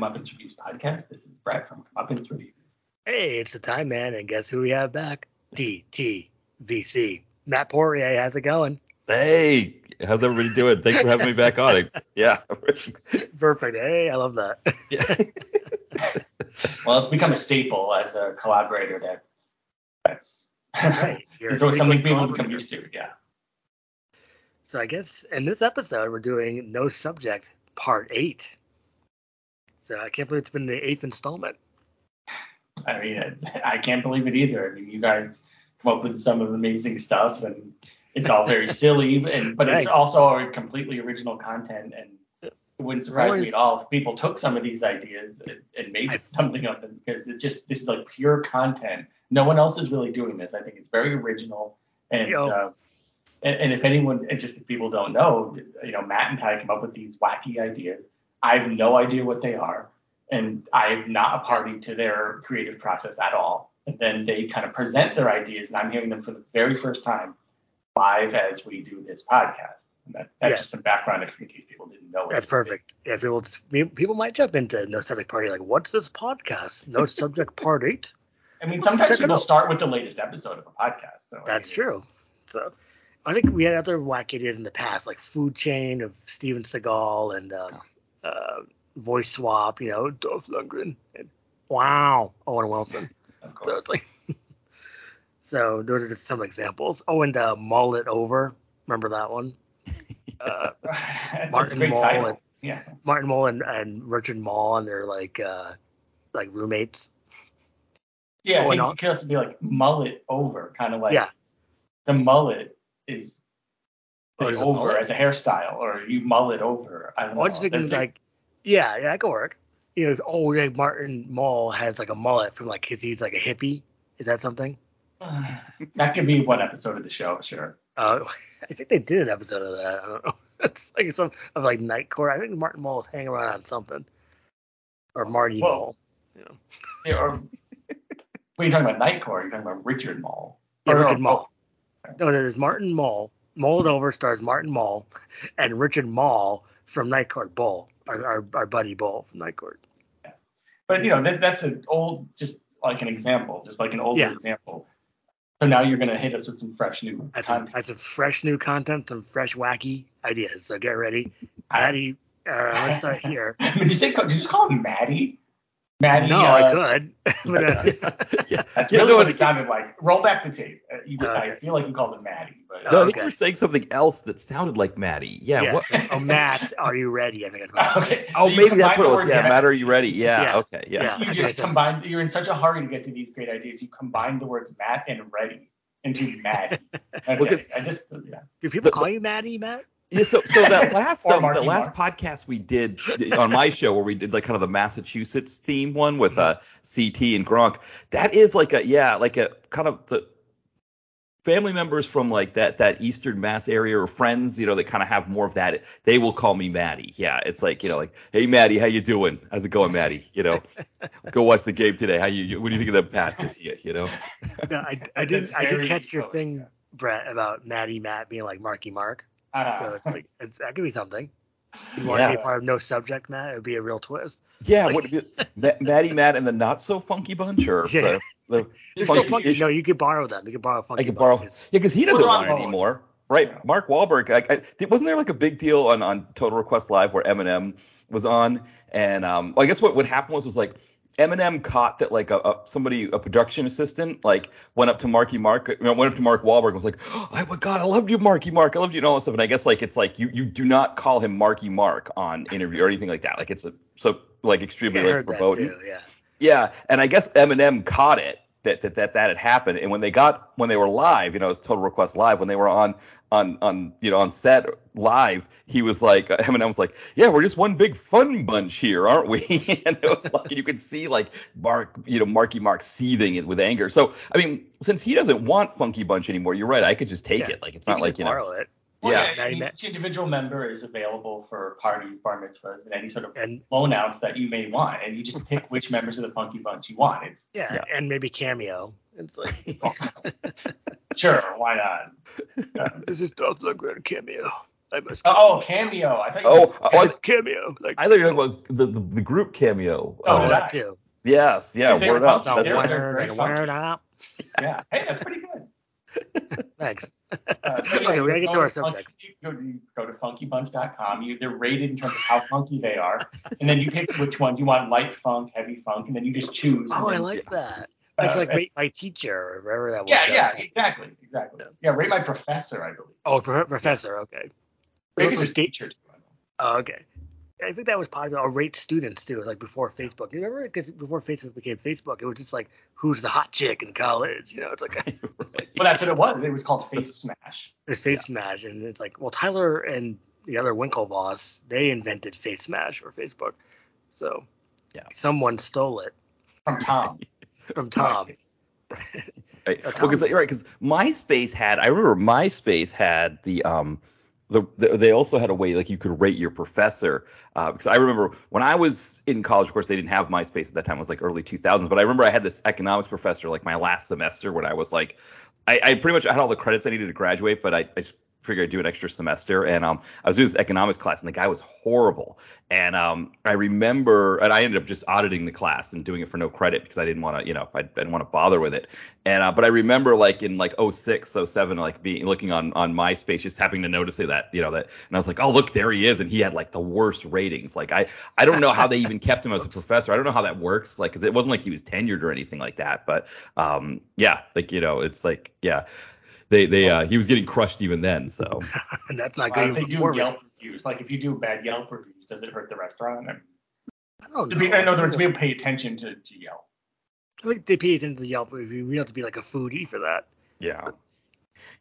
Comeuppance Reviews podcast. This is Brett from Comeuppance Reviews. Hey, it's the time, man, and guess who we have back? DTVC. Matt Poirier, how's it going? Hey, how's everybody doing? Thanks for having me back on. Yeah. Perfect. Hey, I love that. yeah. Well, it's become a staple as a collaborator that that's Right, you're it's always something frequent people become used to. Yeah. So I guess in this episode we're doing No Subject Part Eight. So I can't believe it's been the eighth installment. I mean, I, I can't believe it either. I mean, you guys come up with some of amazing stuff, and it's all very silly, and but it's also completely original content, and it wouldn't surprise me at all if people took some of these ideas and, and made I- something of them because it's just this is like pure content. No one else is really doing this. I think it's very original, and uh, and, and if anyone, and just if people don't know, you know, Matt and Ty come up with these wacky ideas. I have no idea what they are and I'm not a party to their creative process at all. And then they kind of present their ideas, and I'm hearing them for the very first time live as we do this podcast. And that, that's Yes. just some background if in case people didn't know. That's perfect. Yeah, people just, people might jump into No Subject Party like, what's this podcast? No Subject Part Eight. I mean, sometimes Check it people start with the latest episode of a podcast. So I That's mean, true. So I think we had other wacky ideas in the past, like Food Chain of Steven Seagal and uh, uh, Voice Swap, you know, Dolph Lundgren. And, wow, Owen Wilson. So it's like, so those are just some examples. Oh, and uh, Mull It Over. Remember that one? Uh, Martin Mull title. and- Yeah. Martin Mull and, and Richard Mull, and they're like, uh, like roommates. Yeah, Oh, I think it could also be like mullet over, kind of like Yeah. the mullet is Like over mullet? as a hairstyle, or you mullet over. I don't know. I was thinking They're- like, yeah, yeah, that could work. You know, oh, like Martin Mull has like a mullet from like, cause he's like a hippie. Is that something? that could be one episode of the show, sure. Uh, I think they did an episode of that. I don't know. It's like some of like Night Court. I think Martin Mull is hanging around on something, or Marty Well, Mull. You know. Yeah, or when you're talking about Night Court? you're talking about Richard Moll. Yeah, Or Richard oh, Mull. No, there's Martin Mull. It Over stars Martin Mull and Richard Mull from Night Court Bull, our, our, our buddy Bull from Night Court. But you know, that, that's an old, just like an example, just like an older Yeah. example. So now you're gonna hit us with some fresh new That's content. that's some fresh new content, some fresh wacky ideas. So get ready. Maddie, uh, let's start here. Did you say? Did you just call him Maddie? Maddie. No, uh, I could. but, uh, yeah. That's Yeah, really no, what I it sounded like. Roll back the tape. Uh, you, I feel like you called him Maddie, but No, I Okay. think you were saying something else that sounded like Maddie. Yeah. yeah. What? Oh, Matt, are you ready? I think it's okay. Oh, so maybe that's what it was. Yeah. Matt- Matt, are you ready? Yeah. Yeah. Okay. Yeah. Yeah. You I just think so. combined. You're in such a hurry to get to these great ideas. You combine the words Matt and ready into Maddie. Okay. Well, 'cause- I just yeah. Do people The- call you Maddie, Matt? Yeah, so so that last Or um, Marky that last podcast we did on my show where we did like kind of the Massachusetts theme one with uh CT and Gronk. That is like a yeah, like a kind of the family members from like that that Eastern Mass area or friends, you know, that kind of have more of that. They will call me Maddie. Yeah, it's like you know, like hey Maddie, how you doing? How's it going, Maddie? You know, let's go watch the game today. How you? What do you think of the Pats this year? You know. No, I, I did. That's I did very catch your close, thing, yeah. Brett, about Maddie Matt being like Marky Mark. Uh, So it's like it's, that could be something. You want Yeah. to be part of no subject, Matt? It would be a real twist. Yeah, Like- what Ma- Maddie Matt and the not so funky bunch or Yeah. the, the They're still funky. funky-ish- No, you could borrow them. You could borrow funky. I could borrow. Yeah, because he doesn't Well, want it anymore, right? Yeah. Mark Wahlberg. I, I, wasn't there like a big deal on, on Total Request Live where Eminem was on, and um, well, I guess what what happened was was like Eminem caught that like a, a somebody a production assistant like went up to Marky Mark you know, went up to Mark Wahlberg and was like, oh my god, I loved you, Marky Mark, I loved you, and all that stuff. And I guess like it's like you you do not call him Marky Mark on interview or anything like that. Like it's a so like extremely like heard that foreboding. too. Yeah. Yeah, and I guess Eminem caught it that that that, that had happened, and when they got when they were live, you know, it's Total Request Live, when they were on on on you know on set live, he was like Eminem was like, yeah, we're just one big fun bunch here, aren't we? and it was like you could see like Mark, you know, Marky Mark seething it with anger. So I mean, since he doesn't want Funky Bunch anymore, you're right, I could just take Yeah. it. Like it's You not like you know, it. Well, Yeah. yeah, I mean, each individual member is available for parties, bar mitzvahs, and any sort of And loan outs that you may want, and you just pick which members of the Funky Bunch you want. It's yeah, Yeah. and maybe cameo. It's like sure, why not? Uh, this is Dolph Lundgren cameo. I must. Oh, cameo. I thought. You Oh, said- oh, I I, said cameo. Like, I thought you were talking about the, the, the group cameo. Oh, oh, that I? too. Yes, yeah, word up. funky. That's They're- right. they're wear very it, funky. wear it up. yeah. Hey, that's pretty good. Thanks. Uh, Okay, you we gotta get to our subjects. Go, go to funkybunch.com. You, they're rated in terms of how funky they are, and then you pick which ones you want: light funk, heavy funk, and then you just choose. Oh, I then- like that. It's Uh, like rate my teacher or wherever that was. Yeah, yeah, exactly, exactly. Yeah. Yeah, rate my professor, I believe. Oh, pro- professor. Okay. Maybe there's teacher too. I don't know. Oh, okay. I think that was popular. Or rate students too, like before Facebook. You remember? Because before Facebook became Facebook, it was just like, who's the hot chick in college? You know, it's like Well, that's what it was. It was called Face Smash. there's Face Smash, and it's like, well, Tyler and the other Winklevoss, they invented Face Smash for Facebook. So, Yeah. someone stole it From Tom. from Tom. Right. Or Well, because right, because MySpace had, I remember MySpace had the um, the, the they also had a way like you could rate your professor. Uh, because I remember when I was in college, of course they didn't have MySpace at that time. It was like early 2000s. But I remember I had this economics professor like my last semester when I was like, I, I pretty much had all the credits I needed to graduate, but I, I figured I'd do an extra semester. And um, I was doing this economics class, and the guy was horrible. And um, I remember, and I ended up just auditing the class and doing it for no credit because I didn't want to, you know, I, I didn't want to bother with it. And uh, but I remember like in like 06, 07, like being looking on on MySpace, just happening to notice that, you know, that, and I was like, oh look, there he is, and he had like the worst ratings. Like I I don't know how they even kept him as a professor. I don't know how that works. Like, cause it wasn't like he was tenured or anything like that. But um, yeah, like you know, it's like yeah. They, they, uh, he was getting crushed even then. So and that's not good. if they even do Yelp reviews, like if you do bad Yelp reviews, does it hurt the restaurant? I mean, I don't to know. be, in other words, people pay attention to, to Yelp. I think they pay attention to Yelp review. We have to be like a foodie for that. Yeah.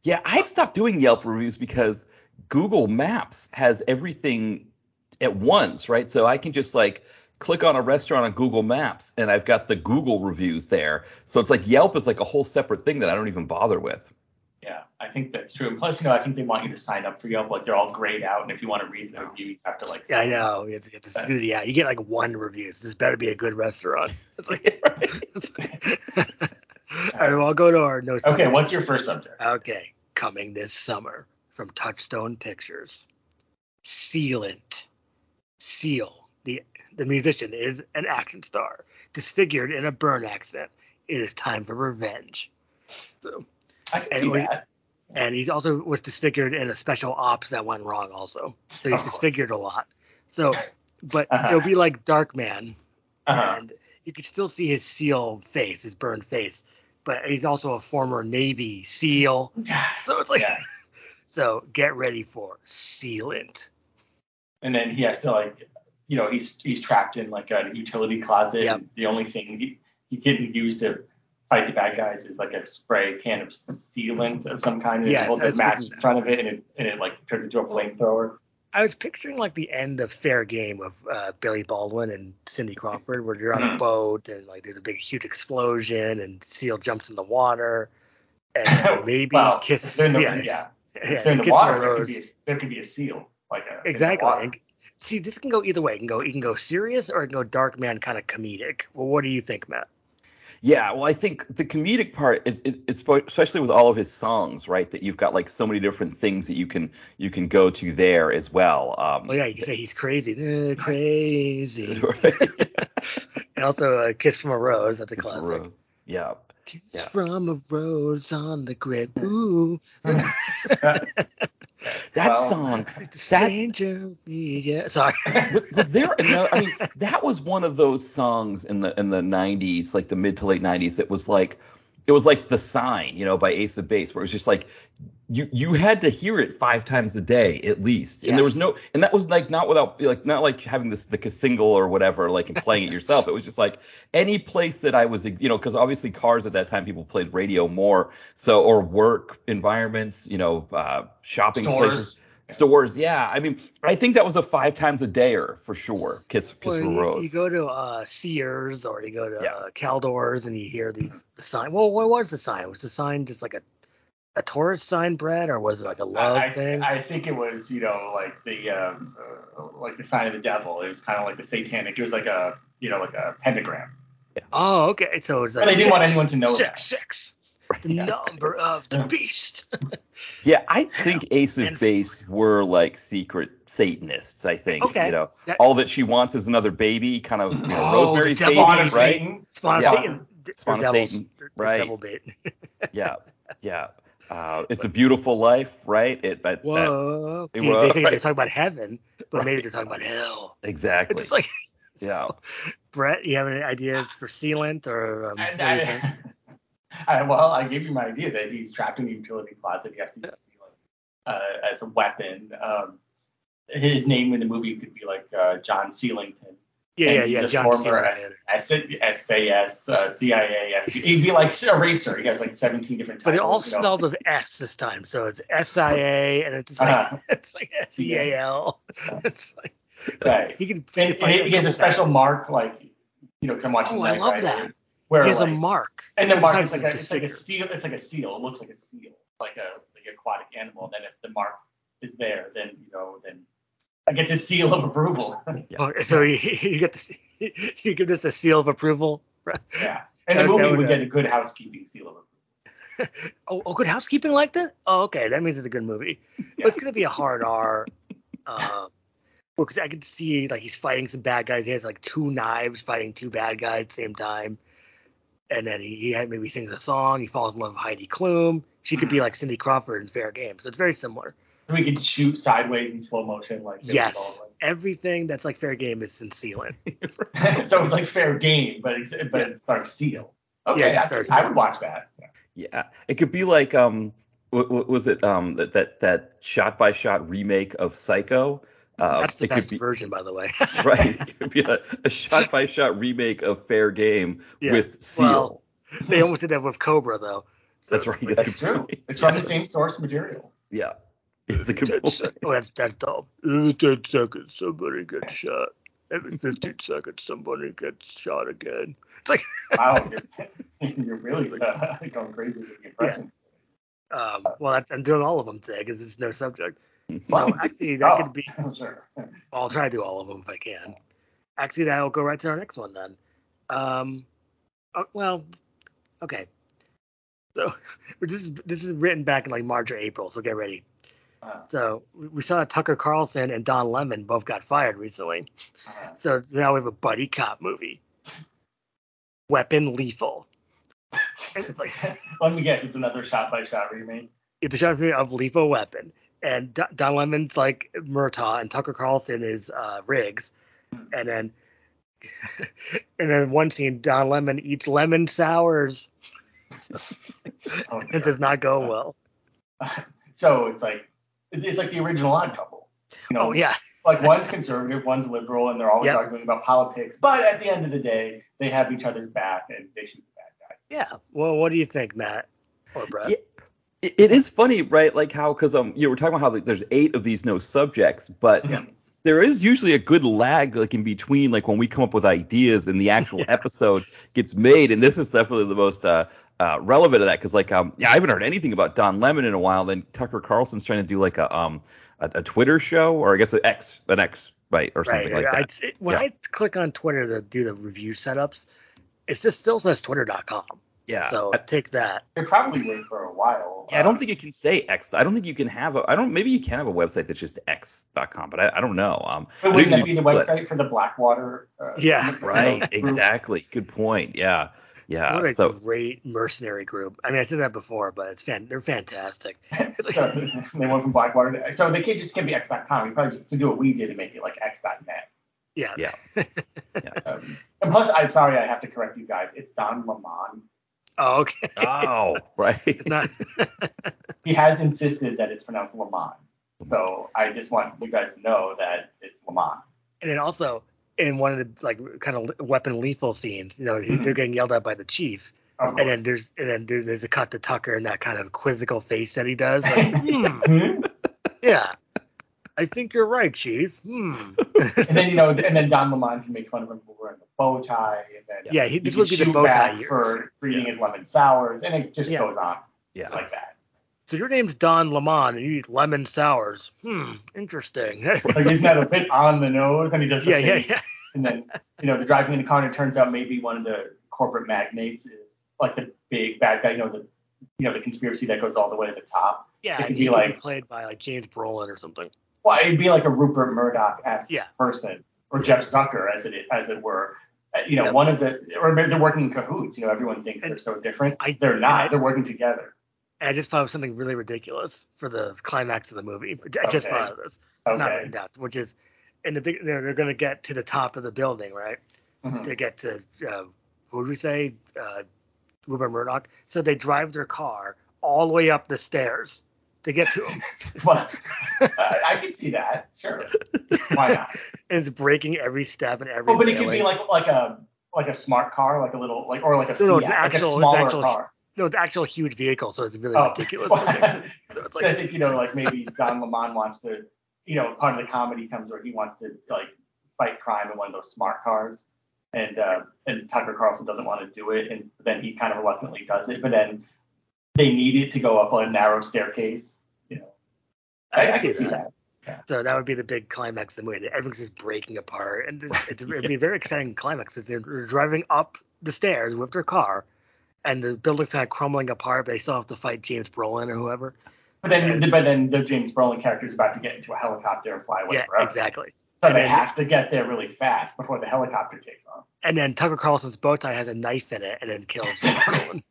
Yeah, I've stopped doing Yelp reviews because Google Maps has everything at once, right? So I can just like click on a restaurant on Google Maps and I've got the Google reviews there. So it's like Yelp is like a whole separate thing that I don't even bother with. I think that's true. And plus, you know, I think they want you to sign up for Yelp. Like they're all grayed out, and if you want to read the review, you have to like. Yeah, I know. You have to get to do the yeah. You get like one review. So this better be a good restaurant. It's like. like- All right, well, I'll go to our no. Okay, subject. what's your first subject? Okay, coming this summer from Touchstone Pictures, Sealant. Seal, the the musician, is an action star, disfigured in a burn accident. It is time for revenge. So, I can see that. And he also was disfigured in a special ops that went wrong also. So he's disfigured a lot. So, but Uh-huh. it'll be like Dark Man, Uh-huh. and you can still see his seal face, his burned face. But he's also a former Navy SEAL, so it's like, yeah. so get ready for Sealant. And then he has to like, you know, he's he's trapped in like a utility closet. Yep. The only thing he, he can use to fight the bad guys is like a spray can of sealant of some kind. And Yes, he holds I a match in front of it, and it and it like turns into a flamethrower. I was picturing like the end of Fair Game of uh, Billy Baldwin and Cindy Crawford, where you're on a Mhm. boat and like there's a big huge explosion and Seal jumps in the water, and maybe well, kiss. if they're in the, yeah, yeah, yeah, in the kiss from water, there could rose. be a, there could be a seal, like a in the Exactly. water. See, this can go either way. It can go, it can go serious or it can go dark man kind of comedic. Well, what do you think, Matt? Yeah, well, I think the comedic part is, is, is especially with all of his songs, right? That you've got like so many different things that you can you can go to there as well. Um, Well, yeah, you can say he's crazy, crazy, and also uh, "Kiss from a Rose." That's a Kiss from a classic. Rose. Yeah. Kiss Yeah. from a rose on the grave. Ooh, That Well, song stranger. Yeah, sorry. was, was there another I mean that was one of those songs in the in the 90s like the mid to late 90s that was like it was like the sign you know by Ace of Base where it was just like you you had to hear it five times a day at least and there was no and that was like not without like not like having this the single or whatever like and playing it yourself it was just like any place that I was you know because obviously cars at that time people played radio more so or work environments you know uh, shopping Stores. places stores. Yeah, I mean, I think that was a five times a dayer for sure. Kiss, Kiss Well, you, Rose. you go to uh, Sears or you go to Yeah. uh, Caldors and you hear these the sign. Well, what was the sign? Was the sign just like a a tourist sign, Brad, or was it like a love I, thing? I think it was, you know, like the um, uh, like the sign of the devil. It was kind of like the satanic. It was like a, you know, like a pentagram. oh, okay. So it's like But they didn't want anyone to know six, that. six, the Yeah. number of the beast. Yeah, I think Ace of And- Base were like secret Satanists. I think Okay. you know That- all that she wants is another baby, kind of you know, Oh, the Rosemary's devil Baby, Spawn of right? Satan. Spawn of Yeah. Satan. Spawn of. Satan, They're- they're right. Devil bait. Yeah, yeah. Uh, it's a beautiful life, right? It that, that Whoa. It See, was- they think they're talking about heaven, but maybe Right. they're talking about hell. exactly. It's like, Yeah. so, Brett, you have any ideas for sealant or um, And what do you think? I, I, well, I gave you my idea that he's trapped in the utility closet. He has to use sealant uh, as a weapon. Um, his name in the movie could be like uh, John Sealington. Yeah, yeah, yeah, John former. S- SAS, uh, CIA, He'd be like a racer. He has like 17 different But it all spelled with S this time, so it's S-I-A, and it's like Uh-huh. it's like S-E-A-L. It's like Right. he could. And, and he has a special mark, like you know, I'm watching. Oh, I love that. Where He has like, a mark. and the mark is like a, it's like a seal. It's like a seal. It looks like a seal, like a like aquatic animal. Then if the mark is there, then you know, then I get a seal of approval. Oh, so you, you get the, you give this a seal of approval. yeah. And the That- that movie would, would uh, get a good housekeeping seal of approval. Oh, oh, good housekeeping liked it. Oh, okay, that means it's a good movie. Yeah. But it's gonna be a hard R. Um, because I could see like he's fighting some bad guys. He has like two knives fighting two bad guys at the same time. And then he, he maybe sings a song. He falls in love with Heidi Klum. She could be like Cindy Crawford in Fair Game. So it's very similar. So we could shoot sideways in slow motion, like Billy Yes, everything that's like Fair Game is in sealant. So it's like fair game, but it's but it starts seal. Okay, Yeah, it I- starts I, would watch that. Yeah, it could be like um, what, what was it um that that that shot by shot remake of Psycho? Uh, That's the it best could be version, by the way. right. It could be a, a shot by shot remake of Fair Game Yeah. with Seal. Well, they almost did that with Cobra, though. So- That's right. That's true. It's from the same source material. yeah, it's a good Ten point. sec- oh, that's that's dope. Every ten seconds, somebody gets shot. Every fifteen seconds, somebody gets shot again. It's like, Wow, you're, you're really uh, going crazy with the impression. um, well, that's, I'm doing all of them today because it's no subject. So Well, actually, that oh, could be. sure. I'll try to do all of them if I can. Actually, that'll go right to our next one then. Um, oh, well, okay. So this is this is written back in like March or April, so get ready. Uh, So we saw Tucker Carlson and Don Lemon both got fired recently. uh, So now we have a buddy cop movie. Weapon Lethal. And it's like let me guess, it's another shot by shot remake. it's a shot of Lethal Weapon. And D- Don Lemon's like Murtaugh and Tucker Carlson is uh, Riggs. And then and then one scene Don Lemon eats lemon sours. Oh, It does not go well. So it's like it's like the original Odd Couple. You know, Oh yeah. like one's conservative, one's liberal, and they're always Yep. arguing about politics. But at the end of the day, they have each other's back and they shoot the bad guy. Yeah. Well, what do you think, Matt or Brett? Yeah. It, it is funny, right? Like how, because um, you know, we're talking about how like, there's eight of these no subjects, but Yeah. there is usually a good lag like in between, like when we come up with ideas and the actual Yeah. episode gets made, and this is definitely the most uh, uh, relevant to that, because like um, yeah, I haven't heard anything about Don Lemon in a while. Then Tucker Carlson's trying to do like a um a, a Twitter show, or I guess an X, an X, right, or something right. like I- that. it- when Yeah. I click on Twitter to do the review setups, it just still says twitter.com. Yeah. So I, take that. They probably were for a while. yeah, I don't think it can say X. I don't think you can have a. I don't. Maybe you can have a website that's just X.com, but I, I don't know. Um, But wouldn't that be you the can split. website for the Blackwater? Uh, Yeah. Right, exactly. Good point. Yeah, yeah. what a so great mercenary group. I mean, I said that before, but it's fan. They're fantastic. so they went from Blackwater to so they can't just can't be X.com. You probably just to do what we did and make it like X.net. Yeah. Yeah. Um, and plus, I'm sorry, I have to correct you guys. It's Don Lemon. Oh, okay. oh, right. It's not. He has insisted that it's pronounced Lemon. So I just want you guys to know that it's Lemon. and then also in one of the like kind of weapon lethal scenes, you know, he Mhm. they're getting yelled at by the chief, and then there's and then there, there's a cut to Tucker and that kind of quizzical face that he does. Like, hmm, Hmm? yeah, I think you're right, chief. Hmm. and then you know, and then Don Lemon can make fun of him for wearing the bow tie, and then Yeah, he, he this would be the bow tie for treating his lemon sours, and it just Yeah. goes on Yeah. like that. So your name's Don Lemon and you eat lemon sours. Hmm, interesting. Like isn't that a bit on the nose? And he does the yeah, yeah, face, yeah. and then you know, they're driving in the car, and it turns out maybe one of the corporate magnates is like the big bad guy, you know, the you know the conspiracy that goes all the way to the top. Yeah, It could be like- be played by like James Brolin or something. Well, it'd be like a Rupert Murdoch esque Yeah. person, or Jeff Zucker, as it as it were. Uh, You know, Yep. one of the, or maybe they're working in cahoots. You know, everyone thinks And they're so different. I- they're not. I- they're working together. And I just thought of something really ridiculous for the climax of the movie. I just Okay. thought of this. Not Okay. written down, which is in the big. They're, they're going to get to the top of the building, right? Mhm. To get to uh, who did we say? Uh, Rupert Murdoch. So they drive their car all the way up the stairs to get to him, Well, I, can see that. Sure. Why not? and it's breaking every step and every. Oh, but it could be like like a like a smart car, like a little like or like a No, no, it's like actual- a it's smaller actual- car. No, it's actual huge vehicle, so it's really Oh, ridiculous. So it's I like think you know, like maybe Don Lemon wants to, you know, part of the comedy comes where he wants to like fight crime in one of those smart cars, and uh, and Tucker Carlson doesn't want to do it, and then he kind of reluctantly does it, but then they need it to go up on a narrow staircase, you know. I, I can see that. So that would be the big climax of the movie. Everything's just breaking apart, and it's, it's, it'd be a very exciting climax. They're driving up the stairs with their car, and the building's kind of crumbling apart, but they still have to fight James Brolin or whoever. But then, And- but then the James Brolin character is about to get into a helicopter and fly away yeah, forever. exactly. So And they then- have to get there really fast before the helicopter takes off. And then Tucker Carlson's bow tie has a knife in it, and then kills James Brolin.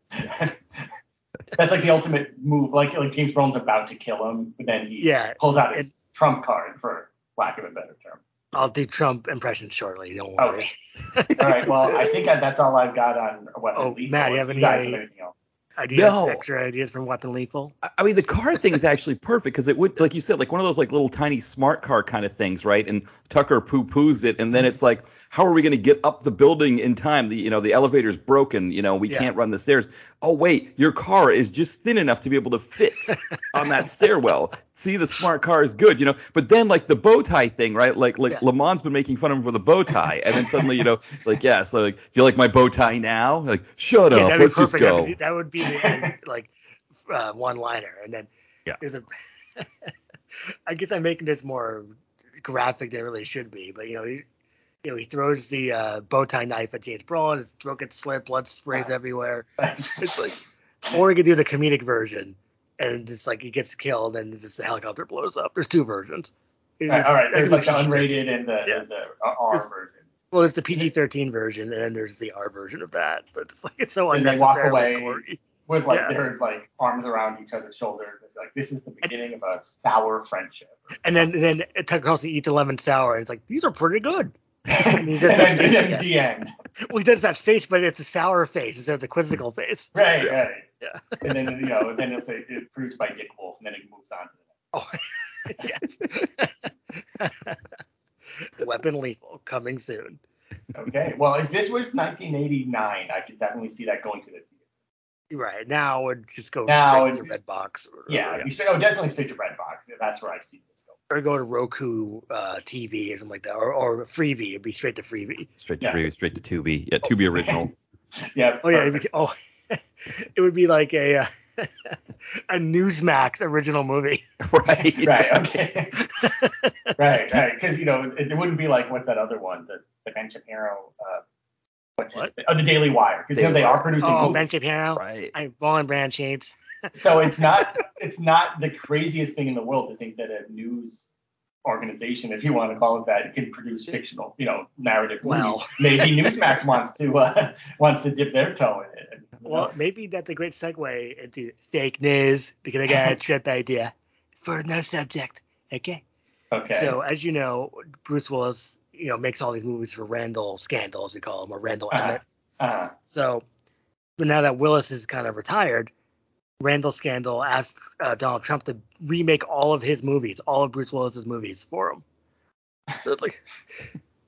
That's like the ultimate move. Like like James Brolin's about to kill him, but then he Yeah, pulls out his trump card, for lack of a better term. I'll do Trump impression shortly. Don't worry. Okay. All right. Well, I think that that's all I've got on Weapon Oh, Lethal. Matt, you have any- guys have anything else? Ideas, No. extra ideas from Weapon Lethal. I- I mean, the car thing is actually perfect because it would, like you said, like one of those like little tiny smart car kind of things, right? And Tucker poo poos it, and then it's like, how are we going to get up the building in time? The you know the elevator's broken, you know we Yeah. can't run the stairs. Oh wait, your car is just thin enough to be able to fit on that stairwell. See, the smart car is good, you know. But then like the bow tie thing, right? Like like Yeah. Le Mans been making fun of him for the bow tie, and then suddenly you know like yeah, so like, do you like my bow tie now? Like shut yeah, up, that'd be let's just perfect. That go. would be, that would be the end, like uh, one liner, and then Yeah. there's a. I guess I'm making this more graphic than it really should be, but you know, he, you know, he throws the uh, bow tie knife at James Brolin. His throat gets slit, blood sprays everywhere. It's like, or we could do the comedic version, and it's like he gets killed, and just the helicopter blows up. There's two versions. All right, all right, There's like the PG-13. unrated and the Yeah. the uh, R It's- version. Well, there's the PG-13 version, and then there's the R version of that. But it's like it's so And they walk away. gory. With like Yeah. their like arms around each other's shoulders. It's like this is the beginning of a sour friendship. And then and then Tucker Carlson eats a lemon sour, and it's like these are pretty good. and he does that then, face and then the end. Well, he does that face, but it's a sour face instead of the quizzical face. Right, Yeah. right. Yeah. And then you know, then it'll say it's produced by Dick Wolf, and then it moves on to the next. Oh, yes. Weapon Lethal coming soon. Okay. Well, if this was 1989, I could definitely see that going to the theater. Right now, would just go Now straight to it'd- Redbox. Or, Yeah, or, you should, oh, definitely stick to Redbox. That's where I see this go. or go to Roku uh, TV or something like that, or, or Freevee. It'd be straight to Freevee. Straight to Yeah. Freevee, straight to Tubi. Yeah, Tubi original. Yeah. Oh yeah, it'd be, oh, it would be like a uh, a Newsmax original movie. right. right. Okay. right. Right. Because you know, it, it wouldn't be like what's that other one, the, the Ben Shapiro. Uh, what's What? his? Oh, the Daily Wire. Because you know Daily they are Wire. producing Oh, movies. Ben Shapiro. Right. I Ball and Brand Shades. So it's not it's not the craziest thing in the world to think that a news organization, if you want to call it that, can produce fictional, you know, narrative movies. Well. Maybe Newsmax wants to uh, wants to dip their toe in it. Well, know? maybe that's a great segue into fake news because I got a trip idea for no subject. Okay. okay. So as you know, Bruce Willis, you know, makes all these movies for Randall Scandal, as we call him, or Randall Uh-huh. Emmett. uh, So, but now that Willis is kind of retired, Randall Scandal asked uh, Donald Trump to remake all of his movies, all of Bruce Willis's movies for him. So it's like,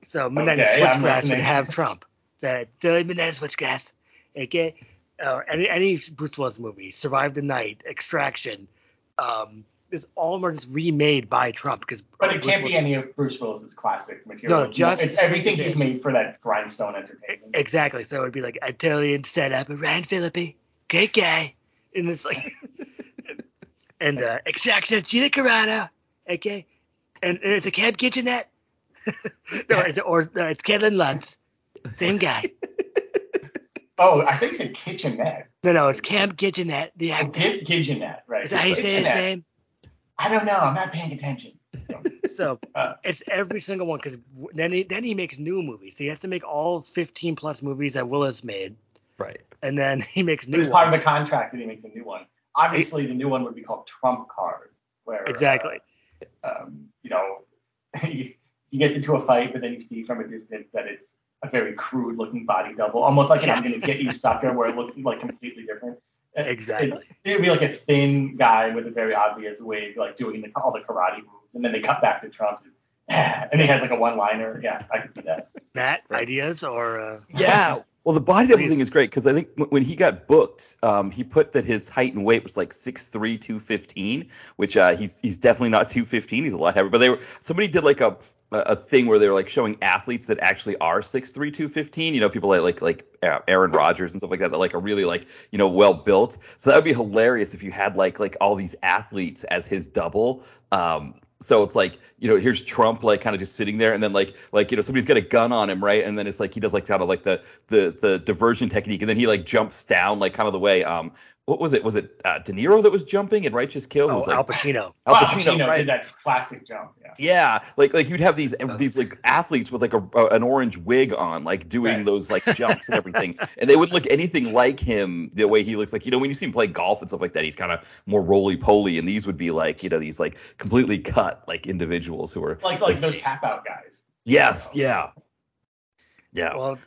so Midnight Okay, Switchgrass would have Trump. That uh, Midnight Switchgrass, okay, uh, any any Bruce Willis movie, Survive the Night, Extraction, um, is all of them remade by Trump because. but it can't be any of Bruce Willis's classic material. No, just it's everything he's made for that grindstone entertainment. Exactly. So it'd be like Italian setup, Ryan Phillippe, great guy, and it's like, and uh, extraction, Gina Carano, okay, and, and it's a Cab Kitchenette. no, it's or no, it's Kellan Lutz, same guy. Oh, I think it's a kitchenette. No, no, it's Cam Kitchenette, the actor. Ki- kitchenette, right? Is that how you say his name? I don't know. I'm not paying attention. So Uh, it's every single one because then he then he makes new movies. So he has to make all 15 plus movies that Willis made, Right. and then he makes new It's part of the contract that he makes a new one. Obviously, the new one would be called Trump Card, where uh, Exactly. um, you know, he, he gets into a fight, but then you see from a distance that it's a very crude looking body double, almost like an I'm gonna get you sucker, where it looks like completely different. It- Exactly. It, would be like a thin guy with a very obvious wig, like doing the, all the karate moves, and then they cut back to Trump, and, and he has like a one-liner. Yeah, I can see that. Matt, ideas or uh, Yeah. Well, the body double thing is great because I think when he got booked, um, he put that his height and weight was like 6'3", 215, which uh, he's he's definitely not 215. He's a lot heavier. But they were somebody did like a a a thing where they were like showing athletes that actually are 6'3", 215. You know, people like like like uh, Aaron Rodgers and stuff like that that like are really like you know well built. So that would be hilarious if you had like like all these athletes as his double. Um, so it's like you know here's Trump like kind of just sitting there and then like like you know somebody's got a gun on him right? And then it's like he does like kind of like the the the diversion technique and then he like jumps down like kind of the way um what was it was it uh, De Niro that was jumping in Righteous Kill It oh, was like Al Pacino? Al Wow, Pacino, right did that classic jump. Yeah. yeah, like like you'd have these these like athletes with like a, a an orange wig on, like doing Right. those like jumps and everything, and they wouldn't look anything like him the way he looks. Like you know when you see him play golf and stuff like that, he's kind of more roly poly, and these would be like you know these like completely cut like individuals who are Like like those tap out guys. yes, yeah, yeah, Well,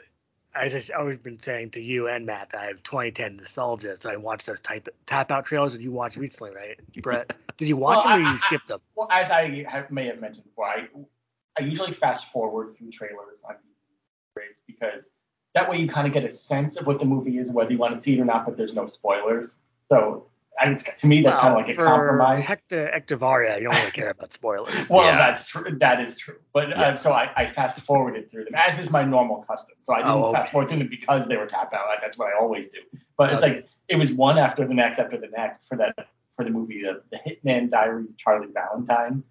I just always been saying to you and Matt I have 2010 nostalgia, so I watched those type tap out trailers that you watched recently, right, Brett? Did you watch Well, them or I- you skipped them? Well, as I have, may have mentioned before, I I usually fast forward through trailers on DVDs because that way you kind of get a sense of what the movie is, whether you want to see it or not, but there's no spoilers. So I mean, to me, that's kind of like a compromise. Hector Echavarria, you don't really care about spoilers. Well, Yeah. that's true. That is true. But Yeah. uh, so I, I fast forwarded through them, as is my normal custom. So I didn't Oh, okay. fast forward through them because they were tap out. Like, That's what I always do. But it's like it was one after the next after the next for that for the movie uh, The Hitman Diaries Charlie Valentine.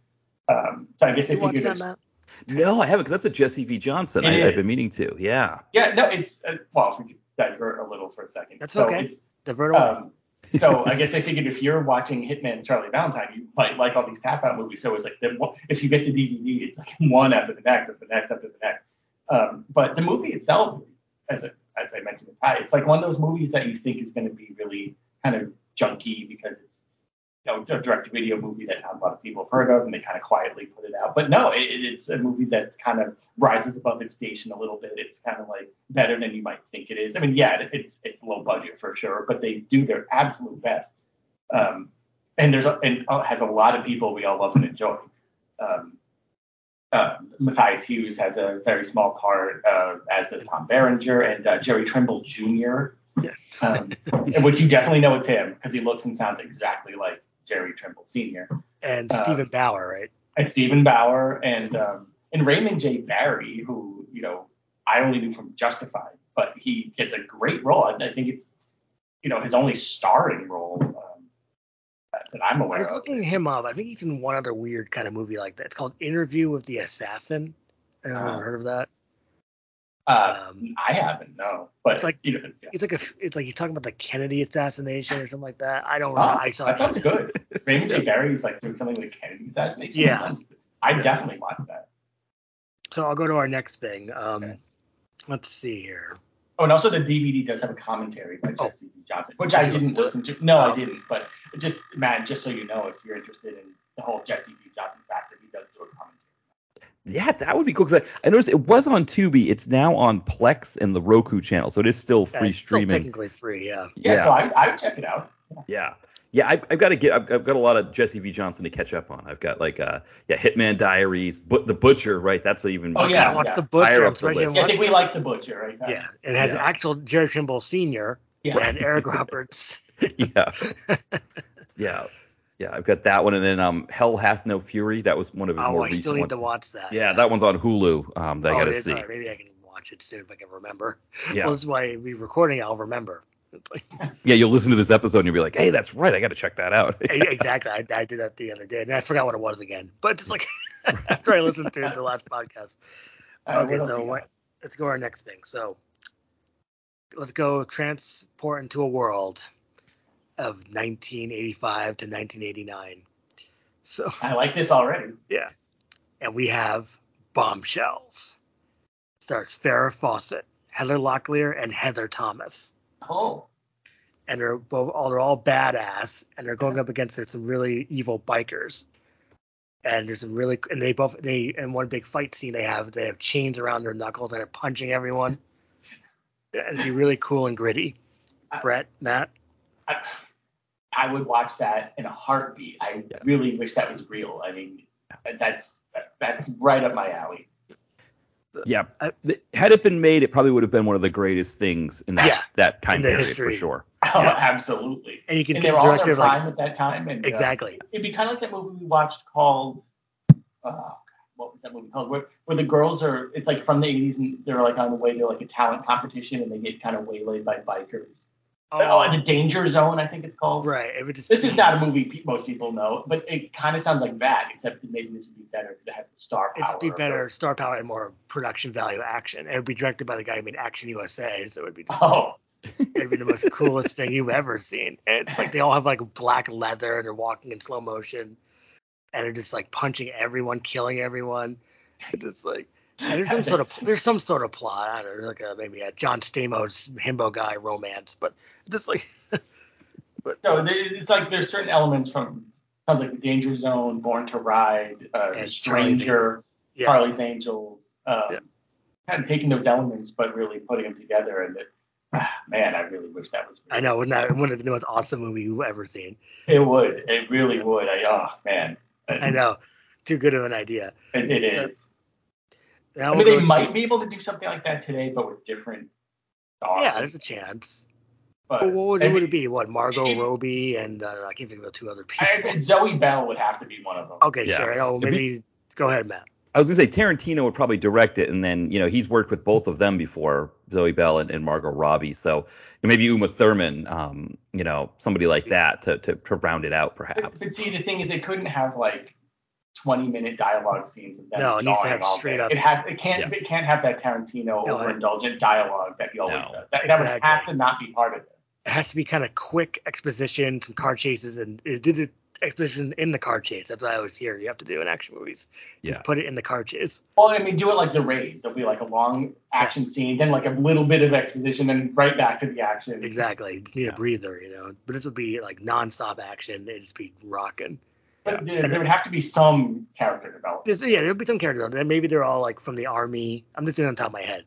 Um, so I guess Did if you watch could that, just- no, I haven't because that's a Jesse V Johnson. I, I've been meaning to. Yeah, Yeah, no, it's uh, well, if we could divert a little for a second. That's so okay. It's, The Vertigo. um, so I guess they figured if you're watching Hitman Charlie Valentine, you might like all these tap out movies. So it's like the, if you get the DVD, it's like one after the next, after the next, after the next. Um, but the movie itself, as a, as I mentioned, it's like one of those movies that you think is going to be really kind of junky because it's you know a direct to video movie that not a lot of people have heard of, and they kind of quietly put it out. But no, it, it's a movie that kind of rises above its station a little bit. It's kind of like better than you might think it is. I mean, yeah, it, it's it's low budget for sure, but they do their absolute best. Um, and there's a, and uh, has a lot of people we all love and enjoy. Um, uh, Matthias Hues has a very small part, uh, as does Tom Berenger and uh, Jerry Trimble Jr. Yes. Um, which you definitely know it's him because he looks and sounds exactly like Jerry Trimble Sr. and uh, Steven Bauer, right? and Steven Bauer and um, and Raymond J. Barry, who you know I only knew from Justified, but he gets a great role. I, I think it's you know his only starring role um, that, I'm aware of. I was of. looking him up. I think he's in one other weird kind of movie like that. It's called Interview with the Assassin. I don't know if Uh, heard of that. Uh, Um, I haven't, no, but It's like- you know, yeah. It's like a, it's like he's talking about the Kennedy assassination or something like that. I don't know. Oh, I saw that sounds good. Raymond J. Barry's like doing something with the Kennedy assassination. Yeah. That sounds good. I definitely watched that. So I'll go to our next thing. Um, Okay. let's see here. Oh, and also the DVD does have a commentary by Oh. Jesse V. Johnson, which I didn't listen to. No. I didn't. But just man, just so you know, if you're interested in the whole Jesse V. Johnson factor, he does do a commentary. Yeah, that would be cool because I, I noticed it was on Tubi. It's now on Plex and the Roku channel, so it is still Yeah, free it's still streaming. technically free. Yeah. Yeah, so I I would check it out. Yeah. Yeah, I've, I've got to get. I've, I've got a lot of Jesse V. Johnson to catch up on. I've got like, uh, yeah, Hitman Diaries, but the Butcher, right? That's even. Oh, yeah. I watched yeah. the butcher. I'm up the list. Yeah, I think we like the butcher, right? watched- yeah, it has Yeah. actual Jerry Trimble Sr. Yeah. and Eric Roberts. yeah. Yeah. Yeah, I've got that one, and then um, Hell Hath No Fury. That was one of his Oh, more I still recent need ones. to watch that. Yeah, that one's on Hulu. Um, that I oh, got it to is? see. All right, maybe I can watch it soon if I can remember. Yeah. Well, that's why we're recording. I'll remember. Like, Yeah, you'll listen to this episode and you'll be like, hey, that's right. I got to check that out. exactly. I, I did that the other day, and I forgot what it was again. But it's like after I listened to the last podcast. All right, okay, so what, let's go to our next thing. So let's go transport into a world of 1985 to 1989. So I like this already. yeah, and we have bombshells. Stars Farrah Fawcett, Heather Locklear, and Heather Thomas. Oh, and they're both all they're all badass and they're going up against some really evil bikers and there's some really and they both they in one big fight scene they have they have chains around their knuckles and they're punching everyone it'd be really cool and gritty brett matt I, I would watch that in a heartbeat. I really wish that was real. I mean, that's that's right up my alley. Yeah. I- Had it been made, it probably would have been one of the greatest things in that Yeah, that time period history. for sure. Oh, Yeah. absolutely. and you can And get they the were all in director their like prime at that time, and uh, exactly it'd be kind of like that movie we watched called uh, what was that movie called? Where, where the girls are, it's like from the 80s, and they're like on the way to like a talent competition, and they get kind of waylaid by bikers. Oh, the Danger Zone, I think it's called. right it would just This is not a movie pe- most people know, but it kind of sounds like that, except maybe this would be better because it has the star power. It'd be better star power and more production value action. It would be directed by the guy who made Action USA, so it would be Oh, it'd be the most coolest thing you've ever seen. It's like they all have like black leather and they're walking in slow motion and they're just like punching everyone, killing everyone. It's just like there's some sort of there's some sort of plot. I don't know, like a, maybe a John Stamos himbo guy romance, but just like so they- it's like there's certain elements from sounds like the Danger Zone, Born to Ride, uh, and Charlie's Stranger, Angels. Yeah, Charlie's Angels, um, Yeah. kind of taking those elements but really putting them together. And it, man, I really wish that was. I know. Wouldn't that wouldn't have been the most awesome movie you've ever seen? It would. It really would. I, oh man, I know. Too good of an idea. It, it So- is. Now I mean, they might to- be able to do something like that today, but with different stars. Yeah, there's a chance. But But what would, I who would it be? What Margot it- Robbie and uh, I can't think of the two other people. I, Zoe Bell would have to be one of them. okay, Yeah. sure. Oh, It'd be- maybe go ahead, Matt. I was gonna say Tarantino would probably direct it, and then you know he's worked with both of them before, Zoe Bell and, and Margot Robbie. So maybe Uma Thurman, um, you know, somebody like that to to, to round it out, perhaps. but see, the thing is, they couldn't have like 20 minute dialogue scenes of them No, it needs to jawing have straight day. up- It has. It can't. Yeah. It can't have that Tarantino No, I- overindulgent dialogue that he always No. does. That, that would have to not be part of this. It has to be kind of quick exposition, some car chases, and uh, it did the exposition in the car chase. That's what I always hear. You have to do in action movies. Just Yeah. put it in the car chase. Well, I mean, do it like the raid. There'll be like a long action scene, then like a little bit of exposition, then right back to the action. Exactly. You just need Yeah. a breather, you know. But this would be like nonstop action. It'd just be rocking. But there, there would have to be some character development. There's, yeah, there'd be some characters. And maybe they're all like from the army. I'm just doing it on top of my head.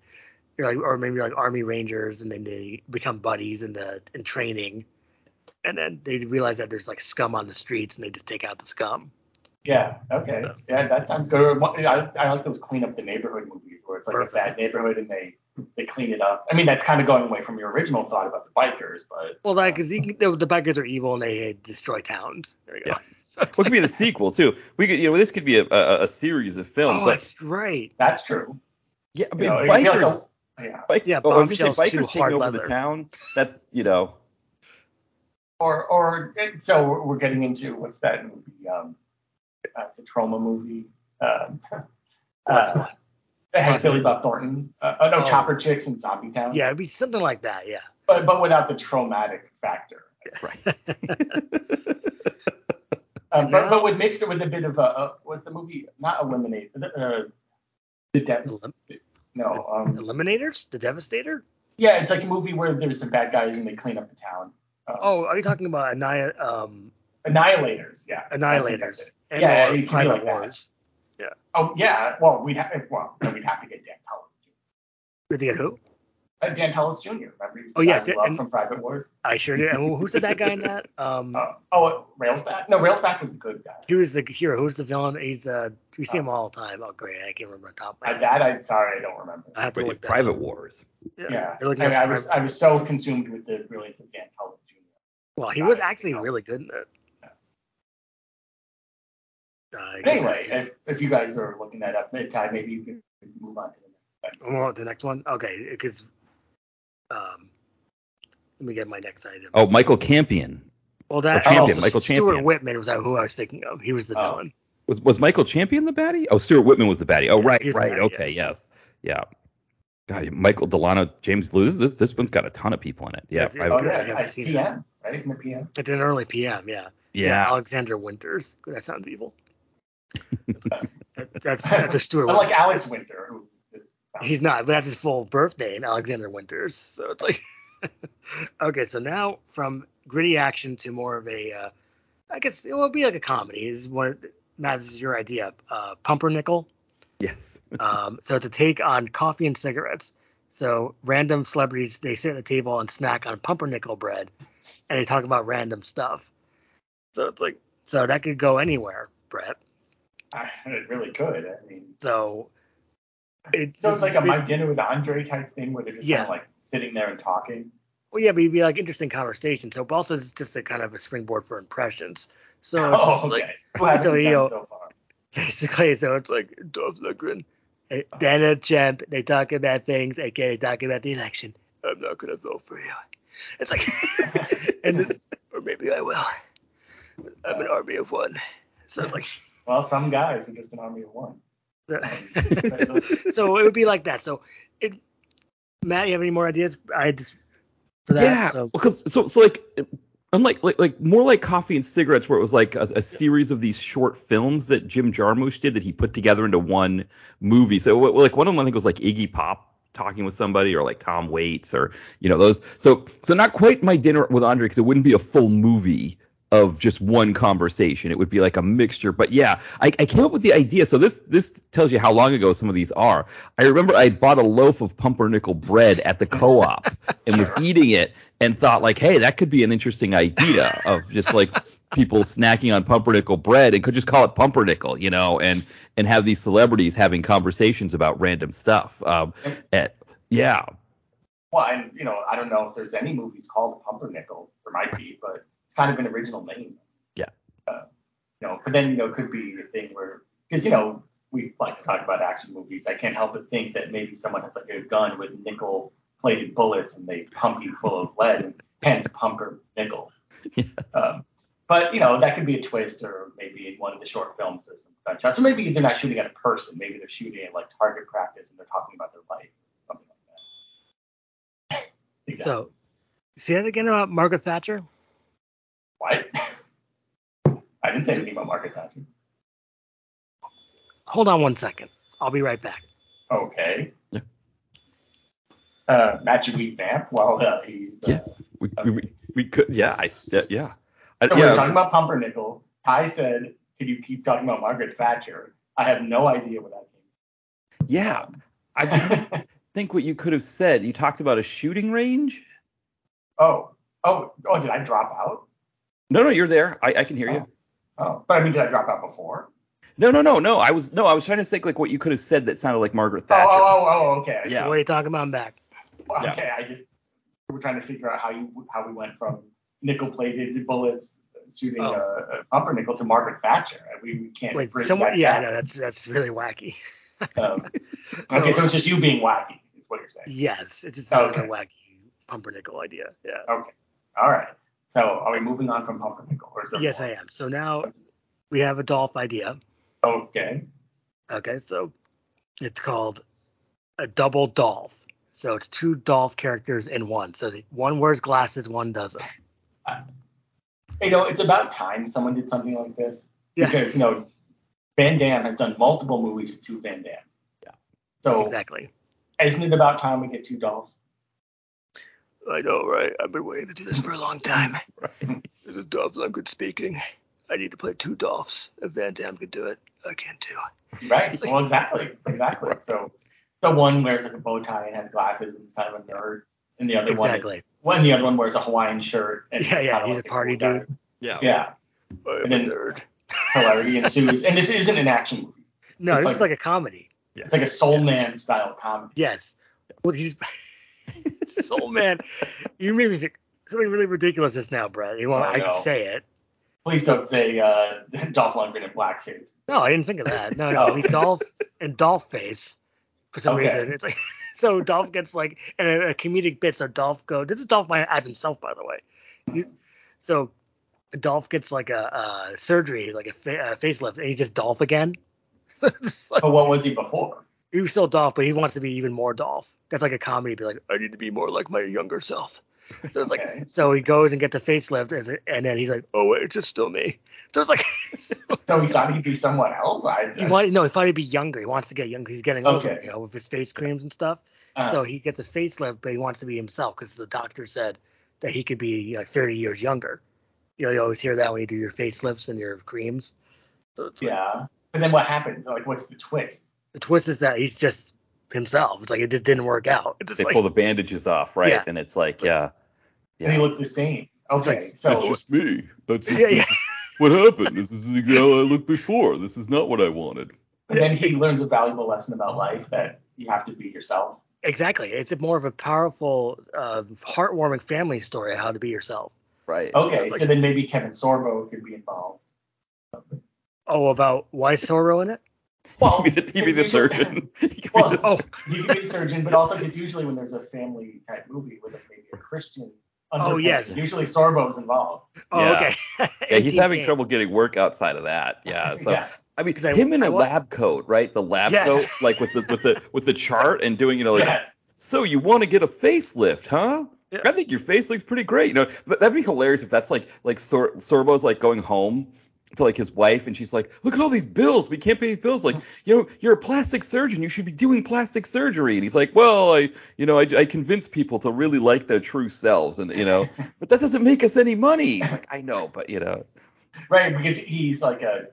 You're like, or maybe like army rangers, and then they become buddies in the in training, and then they realize that there's like scum on the streets, and they just take out the scum. Yeah. Okay. Yeah, that sounds good. I, I like those clean up the neighborhood movies where it's like Perfect. a bad neighborhood and they they clean it up. I mean, that's kind of going away from your original thought about the bikers, but Well, like, cause you the, the bikers are evil and they destroy towns. There you go. Yeah. So it's What could be the sequel too? We could, you know, this could be a, a, a series of films, oh, but that's right. that's true. yeah, I You mean, know, I feel like bikers, Yeah. bike, Yeah, oh, I was gonna say bikers taking over leather. the town. That you know, Or or so we're- we're getting into what's that movie? Um, uh, it's a Troma movie. Um, uh, it has Billy Bob Thornton. Uh, oh no, Oh. Chopper Chicks and Zombie Town. Yeah, it'd be something like that. Yeah. But but without the traumatic factor. right? Um, but, but with mixed with a bit of a uh, was the movie not eliminate uh, the depths Elim- no um Eliminators, the Devastator. yeah it's like a movie where there's some bad guys and they clean up the town um, Oh, are you talking about Anni- um, annihilators yeah I Annihilators and Yeah, or be Private like that. Wars? oh yeah well we'd have well then we'd have to get Dan Tullis We have to get who? uh, Dan Tullis Jr. remember he was the Oh, yes, we loved and- from Private Wars I sure do. And who's the bad guy in that? Um, uh, oh Railsback no Railsback was the good guy he was the hero. Who's the villain? He's uh, we see him all the time. Oh, great. I can't remember on top. of uh, that I'm sorry I don't remember I have to look that Private up. Wars. yeah You're I, mean, I was I was so consumed with the brilliance of Dan Tullis Jr. Well, he was actually really good in it. Uh, I But guess anyway, if, if you guys are looking that up mid-time, maybe you can move on to the next segment. Oh, the next one. Okay, because um, let me get my next item. Oh, Michael Campion well, that Champion, also Michael Stuart Champion. Whitman was who I was thinking of. He was the Oh. villain. was was Michael Champion the baddie? Oh, Stuart Whitman was the baddie. Oh, Yeah, right, he was the right. baddie, Okay, yes, yeah. God, Michael Delano, James Lewis. This this one's got a ton of people in it. Yeah, It's- it's I- Oh good. I yeah, haven't it's seen it. PM, right? Isn't it PM? It's an early PM, yeah. yeah. Alexander Winters. That sounds evil. That- that's that's a Stuart. Unlike Winters. Alex Winter, who is He's not, but that's his full birth name, Alexander Winters. So it's like, okay. So now from gritty action to more of a, uh, I guess it will be like a comedy. This is one. Matt, this is your idea. Uh, Pumpernickel. Yes. Um, so it's a take on coffee and cigarettes. So random celebrities they sit at a table and snack on pumpernickel bread, and they talk about random stuff. So it's like so that could go anywhere, Brett. I, it really could. I mean, So it, so it's like a my dinner with Andre type thing where they're just Yeah. kind of like sitting there and talking. well, yeah, but it'd be like interesting conversation. So also it's just a kind of a springboard for impressions. So oh, okay. like so, you know, so far? basically, so it's like Dolph Lundgren, and Champ, they talk about things. They talk about the election. I'm not gonna vote for you. It's like, and this, or maybe I will. I'm an uh. army of one. So it's like, Well, some guys are just an army of one. so it would be like that. So, it, Matt, you have any more ideas? I just for that. yeah, So, because so so like unlike like like more like coffee and cigarettes where it was like a, a series of these short films that Jim Jarmusch did that he put together into one movie. So like one of them I think was like Iggy Pop talking with somebody or like Tom Waits or you know those. So so not quite my dinner with Andre because it wouldn't be a full movie of just one conversation. It would be like a mixture. But yeah, I, I came up with the idea. So this this tells you how long ago some of these are. I remember I bought a loaf of pumpernickel bread at the co-op and was eating it and thought like, hey, that could be an interesting idea of just like people snacking on pumpernickel bread and could just call it pumpernickel, you know, and and have these celebrities having conversations about random stuff. Um, and, yeah, Well, and you know, I don't know if there's any movies called Pumpernickel. There might be, but kind of an original name. Yeah. Uh, you know, but then you know, it could be a thing where because you know we like to talk about action movies. I can't help but think that maybe someone has like a gun with nickel plated bullets and they pump you full of lead and hence pumper nickel. Yeah. Um, but you know, that could be a twist, or maybe in one of the short films there's some gunshots, or maybe they're not shooting at a person. Maybe they're shooting at like target practice and they're talking about their life, something like that. Exactly. so see that again about Margaret Thatcher. What? I didn't say anything about Margaret Thatcher. Hold on one second. I'll be right back. Okay. Yeah. Uh, Matt should we vamp while uh, he's. Uh, Yeah. we, we, we, we could, yeah, I, yeah, yeah. I, so we We're talking about Pumpernickel. Ty said, "Could you keep talking about Margaret Thatcher?" I have no idea what that means. yeah. I think what you could have said. You talked about a shooting range. oh, oh, oh! Did I drop out? No, no, you're there. I, I can hear you. Oh, but I mean, did I drop out before? No, no, no, no. I was no, I was trying to think like what you could have said that sounded like Margaret Oh, Thatcher. oh, oh, oh, okay. Yeah. What are you talking about? I'm back. Yeah. Okay, I just we're trying to figure out how you how we went from nickel-plated bullets shooting Oh. a, a pumpernickel to Margaret Thatcher. We, we can't. Wait, bridge someone? that Yeah, no, that's that's really wacky. Um, okay, so it's just you being wacky, is what you're saying. Yes, it's just another Okay. wacky pumpernickel idea. Yeah. Okay. All right. So are we moving on from pumpernickel, or is there Yes, more? I am. So now we have a Dolph idea. Okay. Okay, so it's called a double Dolph. So it's two Dolph characters in one. So one wears glasses, one doesn't. Uh, you know, it's about time someone did something like this Yeah. because you know, Van Damme has done multiple movies with two Van Dams. Yeah. So Exactly. isn't it about time we get two Dolphs? I know, right? I've been waiting to do this for a long time. Right. This is Dolph Lundgren speaking. I need to play two Dolphs. If Van Damme could do it, I can too. Right. Well, exactly. Exactly. So, so one wears like a bow tie and has glasses and is kind of a nerd, and the other one is Exactly. When the other one wears a Hawaiian shirt. And Yeah, yeah, he's like a party cool guy. dude. Yeah. Yeah, I'm And then- a nerd. hilarity ensues. And this isn't an action movie. No, It's this like- is like a comedy. It's like a Soul Man style comedy. Yes. Well, he's Soul Man. You made me think something really ridiculous just now, Brett. You want Oh, I no. can say it. Please don't say uh, Dolph Lundgren in blackface. No, I didn't think of that. No, no, Oh. he's Dolph and Dolph face for some Okay. reason. It's like so Dolph gets like and a, a comedic bit. So Dolph go. This is Dolph as himself, by the way. He's, so Dolph gets like a, a surgery, like a, fa- a facelift, and he's just Dolph again. Like- But what was he before? He was still Dolph, but he wants to be even more Dolph. That's like a comedy. Be like, I need to be more like my younger self. So it's Okay. like, so he goes and gets a facelift, as it- and then he's like, oh wait, it's just still me. So it's like, So he thought he'd be someone else. I, he wanted no, he thought he'd be younger. He wants to get younger. He's getting older, Okay. you know, with his face creams and stuff. uh, so he gets a facelift, but he wants to be himself because the doctor said that he could be like 30 years younger. You know, you always hear that when you do your facelifts and your creams. So it's like, yeah. But then what happens? Like, what's the twist? The twist is that he's just himself. It's like it just didn't work out. It's just They like, pull the bandages off, right? Yeah. And it's like, yeah, And he yeah. looks the same. Okay. like- so That's just me. That's just, Yeah, this yeah. is what happened. This is how I looked before. This is not what I wanted. and then he learns a valuable lesson about life that you have to be yourself. exactly. It's a more of a powerful, uh, heartwarming family story of how to be yourself. Right. Okay. Like- so then maybe Kevin Sorbo could be involved. Oh, about why Sorbo in it? Well, He could be the, he could be the surgeon. He could be Well, the- Oh, You can be the surgeon, but also because usually when there's a family type movie with a, maybe a Christian. Oh, yes. Usually Sorbo's involved. oh, Yeah. okay. yeah, he's having trouble getting work outside of that. Yeah. So yeah. I mean, 'Cause I- him in I a lab coat, right? The lab Yes. coat, like with the with the with the chart and doing, you know, like, Yes. so you want to get a facelift, huh? Yeah. I think your face looks pretty great. You know, but that'd be hilarious if that's like like Sor- Sorbo's like going home to like his wife and she's like, look at all these bills. We can't pay these bills. Like, you know, you're a plastic surgeon. You should be doing plastic surgery. And he's like, well, I, you know, I, I convince people to really like their true selves, and you know, but that doesn't make us any money. He's like, I know, but you know, Right, because he's like a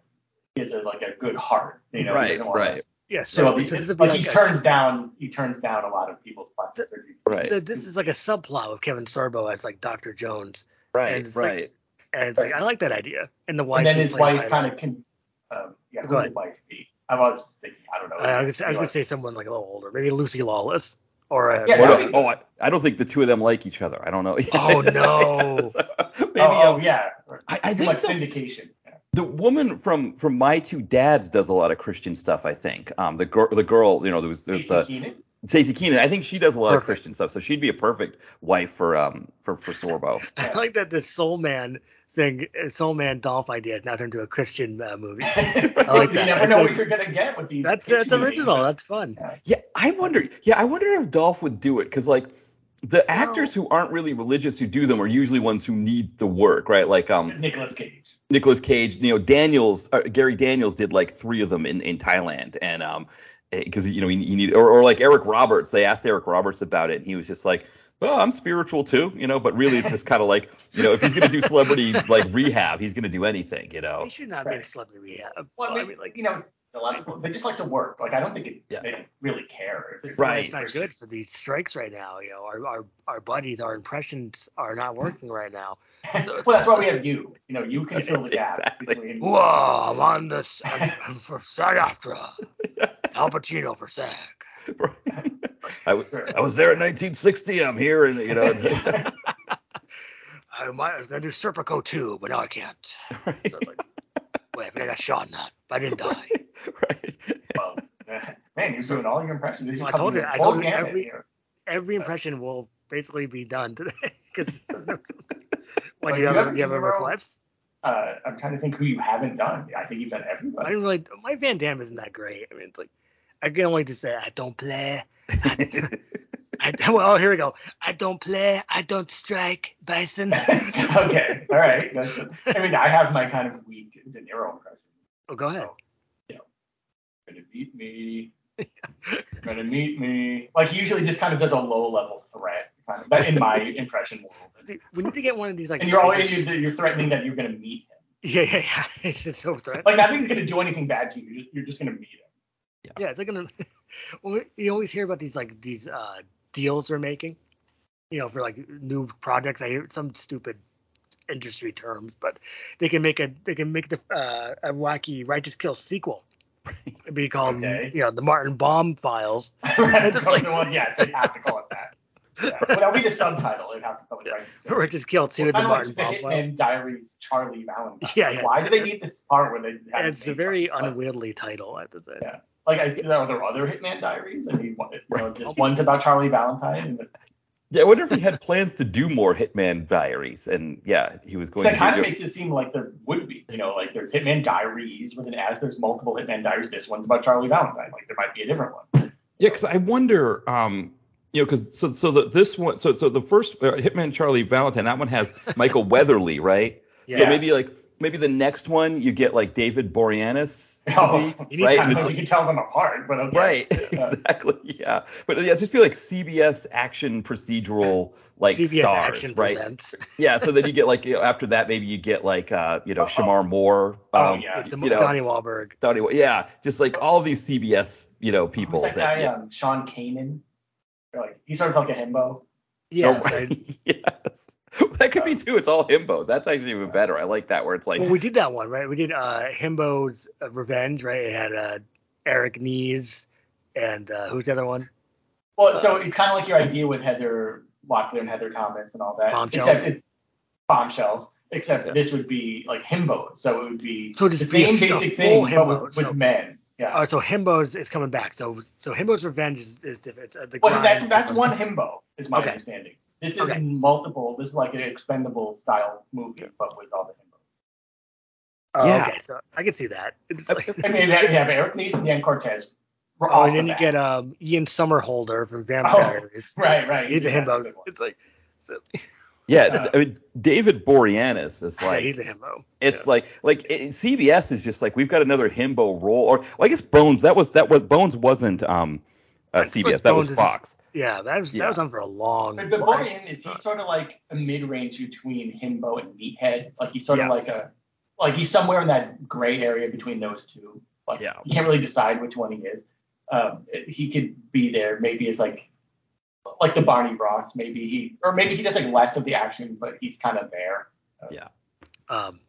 he has a like a good heart. You know, he right, wanna- right, Yeah, So, so, so this would like, like he a- turns down he turns down a lot of people's plastic surgery. right, so this is like a subplot with Kevin Sorbo as like Dr. Jones, and right, like- right. And it's like I like that idea. And the wife. And then his wife by, kind of can um, yeah, Go ahead. wife be? I was thinking, I don't know. Uh, I was, I was gonna say someone like a little older, maybe Lucy Lawless or uh, Yeah, What that'd a- be- oh, I, I don't think the two of them like each other. I don't know. Oh, no. So, maybe oh, um, oh, yeah. I- I think much the- syndication. Yeah. the woman from from my two dads does a lot of Christian stuff. I think. Um, the girl, the girl, you know, there was there's Staci the Keanan? Staci Keanan. I think she does a lot of Christian stuff, so she'd be a perfect wife for um for for Sorbo. I like that the Soul Man thing, Soul Man Dolph idea now turned into a Christian uh, movie. I like that. You never That's know a- what you're gonna get with these. That's pitch that's movies. original. That's fun. Yeah, I wonder. Yeah, I wonder if Dolph would do it because like the actors who aren't really religious who do them are usually ones who need the work, right? Like um Nicolas Cage. Nicolas Cage, you know, Daniels, uh, Gary Daniels did like three of them in, in Thailand, and um, because you know he, he needed, or, or like Eric Roberts, they asked Eric Roberts about it, and he was just like, well, I'm spiritual too, you know, but really it's just kind of like, you know, if he's gonna do celebrity like rehab, he's gonna do anything, you know. He should not be a celebrity rehab. Well, Well, I mean, like you know, a lot of they just like to work. Like I don't think it, Yeah. they don't really care. If it's Right. It's not good for these strikes right now. You know, our our, our buddies, our impressions are not working right now. So well, that's why we have you. You know, you can fill the gap Exactly. between. Whoa, I'm on this I'm for SAG AFTRA. Al Pacino for SAG. I, w- I was there in 1960. I'm here, and you know, I, might, I was gonna do Serpico too, but now I can't. So it's like, wait, I I got shot in that, but I didn't die. right. Well, man, you're doing all your impressions. These Well, are I told you- I told you every- here. Every impression will basically be done today. Because what Like, do you have? you have you have a a request? Uh, I'm trying to think who you haven't done. I think you've done everybody. I everybody. didn't really. My Van Damme isn't that great. I mean, it's like I can only just say I don't play. I, well, here we go. I don't play. I don't strike, Bison. okay, all right. That's, I mean, I have my kind of weak De Niro impression. Oh, go ahead. Yeah. Gonna meet me. Gonna meet me. Like he usually just kind of does a low level threat, kind of, but in my impression world. We need to get one of these like. And you're always you're, you're threatening that you're gonna meet him. Yeah, yeah, yeah. It's just so threatening. Like nothing's gonna do anything bad to you. You're just, you're just gonna meet him. Yeah, it's like gonna. well, you always hear about these like these uh deals they're making, you know, for like new projects. I hear some stupid industry terms, but they can make a they can make the uh, a wacky Righteous Kill sequel. It'd be called Okay. you know the Martin Baum Files. right. It's like- the one, yes, they have to call it that. Yeah. Well, that'll be the subtitle. It'd have to call it right. Righteous Kill Two: Well, The Martin like Baum the Files. Hitman Diaries Charlie Valentine. Yeah, yeah. Why do they need this part where they have It's a very on unwieldy title, I have to say. Yeah. Like, I, see that with there other Hitman Diaries? I mean, what, you know, this one's about Charlie Valentine, and the, Yeah, I wonder if he had plans to do more Hitman Diaries, and yeah, he was going that to kind of makes it seem like there would be. You know, like there's Hitman Diaries with an S. There's multiple Hitman Diaries. This one's about Charlie Valentine. Like there might be a different one. Yeah, because I wonder, um, you know, because so so the, this one, so so the first uh, Hitman Charlie Valentine, that one has Michael Weatherly, right? So maybe like maybe the next one you get like David Boreanaz Oh, be, you need right? I And don't it's you can tell them apart, but okay. Right, Uh, exactly, yeah. But yeah, it's just be like CBS action procedural like CBS stars, Action right? presents. Yeah, so then you get like you know, after that maybe you get like uh you know Oh, Shemar Moore, oh, um, yeah. You know Donnie Wahlberg. Donnie, yeah, just like all of these CBS you know people Who's that that guy, yeah. um, Sean Kanan. Like he's sort of like a himbo. Yes. I- right. yes. That could be too. It's all himbos. That's actually even better. I like that where it's like well, we did that one, right? We did uh Himbo's uh, Revenge, right? It had uh Eric Nies and uh who's the other one? Well, so it's kind of like your idea with Heather Locklear and Heather Thomas and all that. Bombshells. Except it's bombshells. Except Yeah. this would be like himbo. So it would be So the just be same basic full thing, but himbo, with, with so- men. Yeah. Oh, so Himbo's is coming back. So so Himbo's Revenge is, is different. It's, uh, the well, that's that's one himbo, is my Okay. understanding. This is Okay. multiple. This is like an expendable style movie, but with all the himbos. Oh, Yeah. okay, so I can see that. It's Uh, like, I mean, you have Eric Neeson and Dan Cortez. We're oh, and then you get um Ian Somerhalder from Oh. Vampires. right, right. he's a himbo. good one. It's like, so, yeah. Uh, I mean, David Boreanaz is like he's a himbo. it's like like it, CBS is just like we've got another himbo role or well, I guess Bones that was that was Bones wasn't um uh, But- but CBS that was Bones is Fox. Yeah, that was Yeah. that was on for a long. But, but while. Boyan is he's sort of like a mid-range between himbo and meathead. Like he's sort Yes. of like a like he's somewhere in that gray area between those two. Like Yeah. you can't really decide which one he is. Um, he could be there maybe as like like the Barney Ross. Maybe he or maybe he does like less of the action, but he's kind of there. Yeah. Um,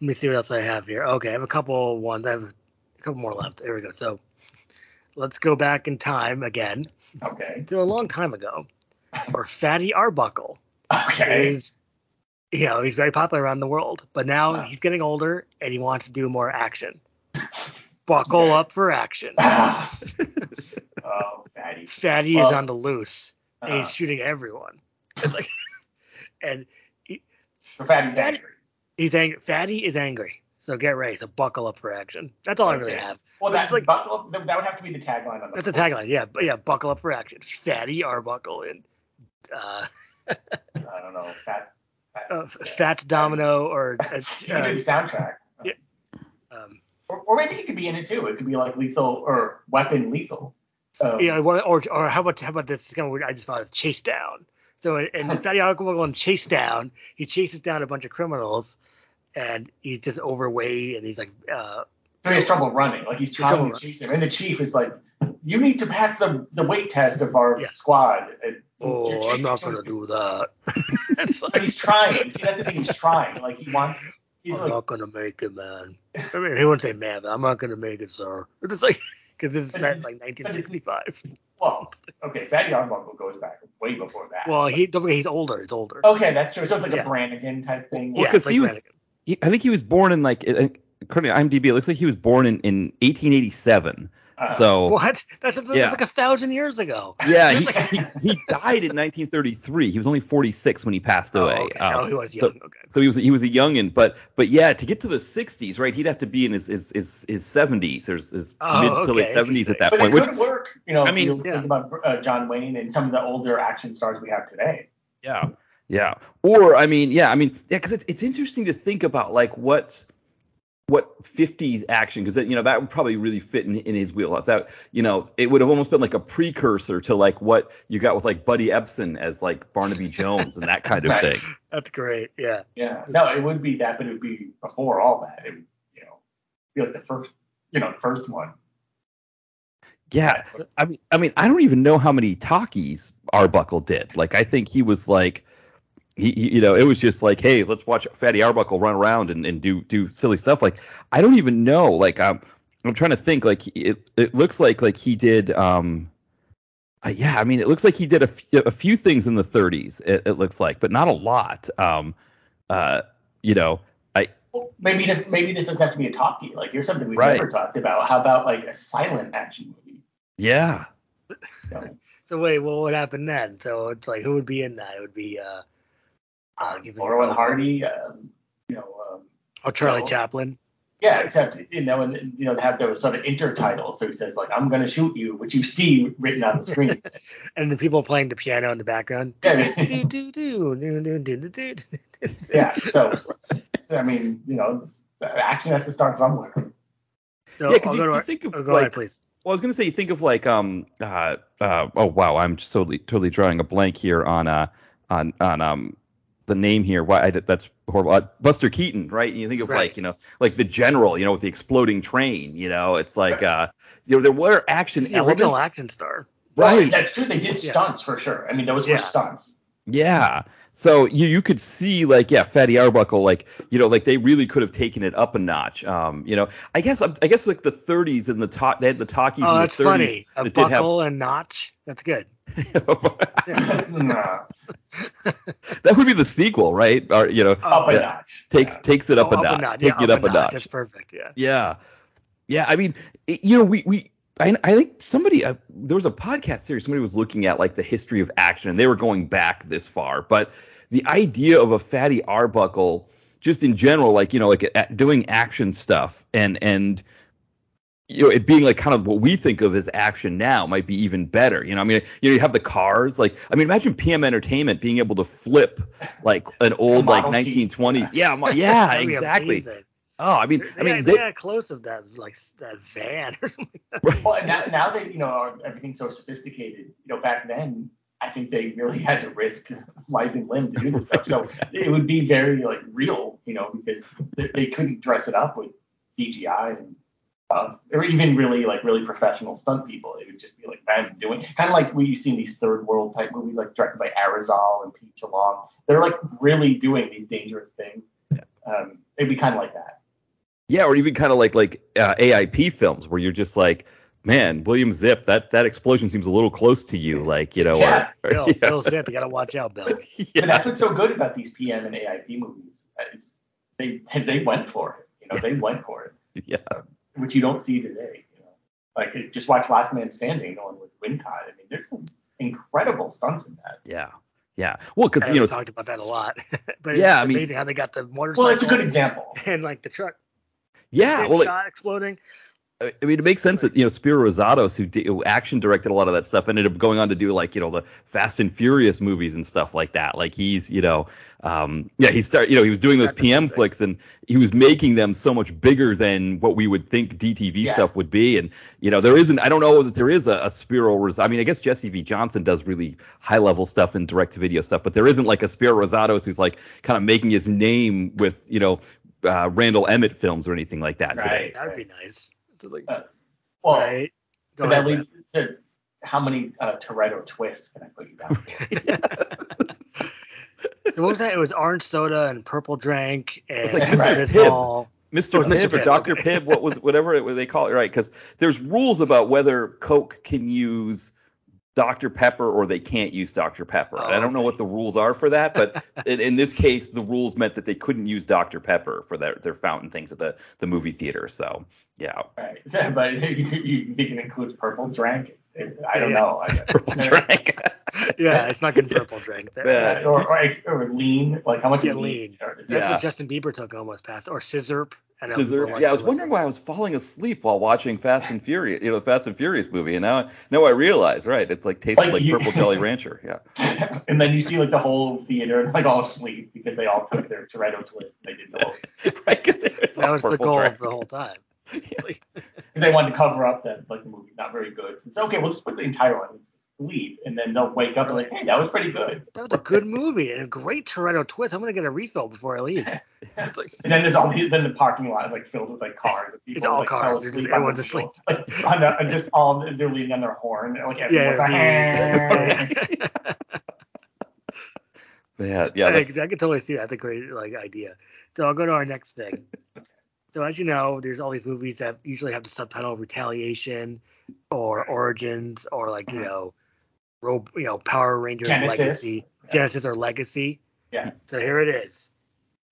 let me see what else I have here. Okay, I have a couple ones. I have a couple more left. There we go. So let's go back in time again Okay. to a long time ago, where Fatty Arbuckle Okay. is, you know, he's very popular around the world, but now he's getting older and he wants to do more action. Buckle Okay. up for action. oh, fatty. Fatty is on the loose and Uh, he's shooting everyone. It's like, and so fatty's Fatty- angry. he's angry. Fatty is angry. So get ready. So buckle up for action. That's all I really have. Well, that's like buckle, that that would have to be the tagline on the. That's a tagline. Yeah, but yeah, buckle up for action. Fatty Arbuckle and uh, I don't know. Fat. fat uh, Fat Domino or uh, He could do the soundtrack. yeah. um, Or, or maybe he could be in it too. It could be like lethal or weapon lethal. Um, yeah, or, or or how about how about this? It's kind of weird. I just thought of chase down. So in, in Fatty Arbuckle and Chase Down, he chases down a bunch of criminals, and he's just overweight, and he's like, uh, So he has trouble running. Like he's trying to chase him, and the chief is like, "You need to pass the the weight test of our Yeah. squad." And "Oh, I'm not gonna many do that." it's But he's trying. See, that's the thing. He's trying. Like he wants. He's I'm like, not gonna make it, man. I mean, he wouldn't say man, but I'm not gonna make it, sir. It's just like because this is set in like 1965. well, okay. Fatty Arbuckle goes back way before that. Well, he don't forget he's older. He's older. okay, that's true. So it's like Yeah. a Brannigan type thing. Well, yeah, 'cause like he was, he, I think he was born in like according to IMDb, it looks like he was born in, in 1887. Uh, So What? That's, that's Yeah. like a thousand years ago. yeah, he, like- he he died in 1933. He was only 46 when he passed away. Oh, okay. Um, oh, he was so- young. okay. So he was he was a youngin, but but yeah, to get to the 60s, right? He'd have to be in his his his, his 70s or his, his Oh, mid to late 70s at that but point. it Which could work. You know, I mean, yeah. think about uh, John Wayne and some of the older action stars we have today. yeah, yeah. Or I mean, yeah, I mean, yeah, because it's it's interesting to think about like what what 50s action because you know that would probably really fit in, in his wheelhouse. That you know it would have almost been like a precursor to like what you got with like Buddy Ebsen as like Barnaby Jones and that kind of Right. thing. That's great. Yeah. Yeah. No, it would be that, but it would be before all that. It would, you know, be like the first, you know, the first one. Yeah, I mean, I mean, I don't even know how many talkies Arbuckle did. Like, I think he was like, he, he- you know, it was just like, hey, let's watch Fatty Arbuckle run around and, and do do silly stuff. Like, I don't even know. Like, I'm I'm trying to think. Like, it it looks like like he did. Um, uh, yeah, I mean, it looks like he did a, f- a few things in the 30s. It, it looks like, but not a lot. Um, uh, you know, I Well, maybe this, maybe this doesn't have to be a talkie. Like here's something we've Right. never talked about. How about like a silent action movie? yeah. You? So wait, well, what happened then? So it's like, who would be in that? It would be, uh, uh, give Hardy, um, you know. Um, oh, Charlie you know, Chaplin. Yeah, except you know, and you know, have those sort of intertitles. So he says like, "I'm gonna shoot you," which you see written on the screen. and the people playing the piano in the background. Yeah. So, I mean, you know, action has to start somewhere. So yeah, because you, you think of oh, go like, ahead, please. Well, I was gonna say you think of like um uh, uh oh wow I'm totally totally drawing a blank here on uh on on um the name here. Why I, that's horrible. Uh, Buster Keaton, right? And you think of Right. like you know like the general, you know, with the exploding train. You know, it's like uh you know there were action He's the original action star. Well, right? That's true. They did Yeah. stunts for sure. I mean, those Yeah. were stunts. Yeah. So you you could see like yeah, Fatty Arbuckle like you know like they really could have taken it up a notch. Um, you know, I guess I guess like the 30s and the talk they had the talkies Oh, in the that's 30s funny. A that did buckle and notch. That's good. Nah, that would be the sequel, right? Or you know, up a notch. takes Yeah. takes it up Oh, a notch, Yeah, take it up a notch. That's perfect. Yeah. Yeah, yeah. I mean, it, you know, we we I, I think somebody uh, there was a podcast series somebody was looking at like the history of action and they were going back this far, but the idea of a fatty Arbuckle just in general, like you know, like a, doing action stuff and and you know, it being like kind of what we think of as action now might be even better. You know, I mean, you know, you have the cars. Like, I mean, imagine PM Entertainment being able to flip like an old like Model T. 1920s. Yeah, yeah, exactly. amazing. Oh, I mean, They, I mean, they, they, got close of that like that van or something. Like. Well, and now, now that you know everything's so sophisticated, you know, back then I think they really had to risk life and limb to do this stuff. So it would be very like real, you know, because they, they couldn't dress it up with CGI and stuff, or even really like really professional stunt people. It would just be like them doing kind of like what you see in these third world type movies, like directed by Arizal and P. Chalong. They're like really doing these dangerous things. Um, it'd be kind of like that. Yeah, or even kind of like like uh, AIP films where you're just like, man, William Zipp, that that explosion seems a little close to you, like you know, Yeah. or, or- Bill, yeah, Bill Zipp, you gotta watch out, Bill. But yeah. that's what's so good about these PM and AIP movies. It's, they they went for it. You know, they went for it, yeah. which you don't see today. You know, like just watch Last Man Standing, the one with Wincott. I mean, there's some incredible stunts in that. Yeah, yeah. Well, because you know, we talked about that a lot. but Yeah, it's I mean- amazing how they got the motorcycle Well, it's a good example. and like the truck yeah. Well, shot exploding. I mean, it makes sense that you know Spiro Razatos, who, did, who action directed a lot of that stuff, ended up going on to do like you know the Fast and Furious movies and stuff like that. Like he's you know, um, yeah, he started you know he was doing those That's PM amazing. flicks and he was making them so much bigger than what we would think DTV Yes. stuff would be. And you know there isn't I don't know that there is a, a Spiro Ros- I mean I guess Jesse V Johnson does really high level stuff and direct to video stuff, but there isn't like a Spiro Razatos who's like kind of making his name with you know. Uh, Randall Emmett films or anything like that today. Right. That would be nice. It's like, Uh, Well, right. Go but that ahead, leads to how many uh, Toretto twists can I put you down? So what was that? It was orange soda and purple drink and It's like Mr. Pitfall. Mr. Oh, Mr. Pibb or Dr. okay. Pibb, what was whatever it, what they call it, right? Because there's rules about whether Coke can use Dr. Pepper or they can't use Dr. Pepper. Oh, I don't know what the rules are for that, but in, in this case, the rules meant that they couldn't use Dr. Pepper for their, their fountain things at the, the movie theater. So yeah, right. So, but you, you think it includes purple drink? I don't Yeah. know. I, purple drink. Yeah, it's not good purple drink. There. Yeah. or, or, or lean. Like how much Yeah, is lean. That's Yeah. what Justin Bieber took almost past. Or scissor. I Scissor. people Yeah, I was wondering why I was falling asleep while watching Fast and Furious, you know, the Fast and Furious movie, and now now I realize, right? It's like tastes Like like, you- purple Jelly Rancher. Yeah. and then you see like the whole theater like all asleep because they all took their Toretto twist. And they didn't know right, because it's That was the goal drink. of the whole time. because they wanted to cover up that like the movie's not very good. So it's okay. We'll just put the entire audience to sleep, and then they'll wake up and like, hey, that was pretty good. That was a good movie and a great Toretto twist. I'm gonna get a refill before I leave. It's like And then there's all the, then the parking lot is like filled with like cars. And people It's all like, cars. fell They're just- on everyone's the- asleep. Like, on the, and just all they're leaning on their horn. Like everyone's yeah. like, Yeah, yeah. I, I can totally see that. That's a great like idea. So I'll go to our next thing. So as you know, there's all these movies that usually have the subtitle Retaliation or Origins or like you uh-huh. know, Ro- you know Power Rangers Genesis. Legacy, Genesis or Legacy. yeah. So here it is,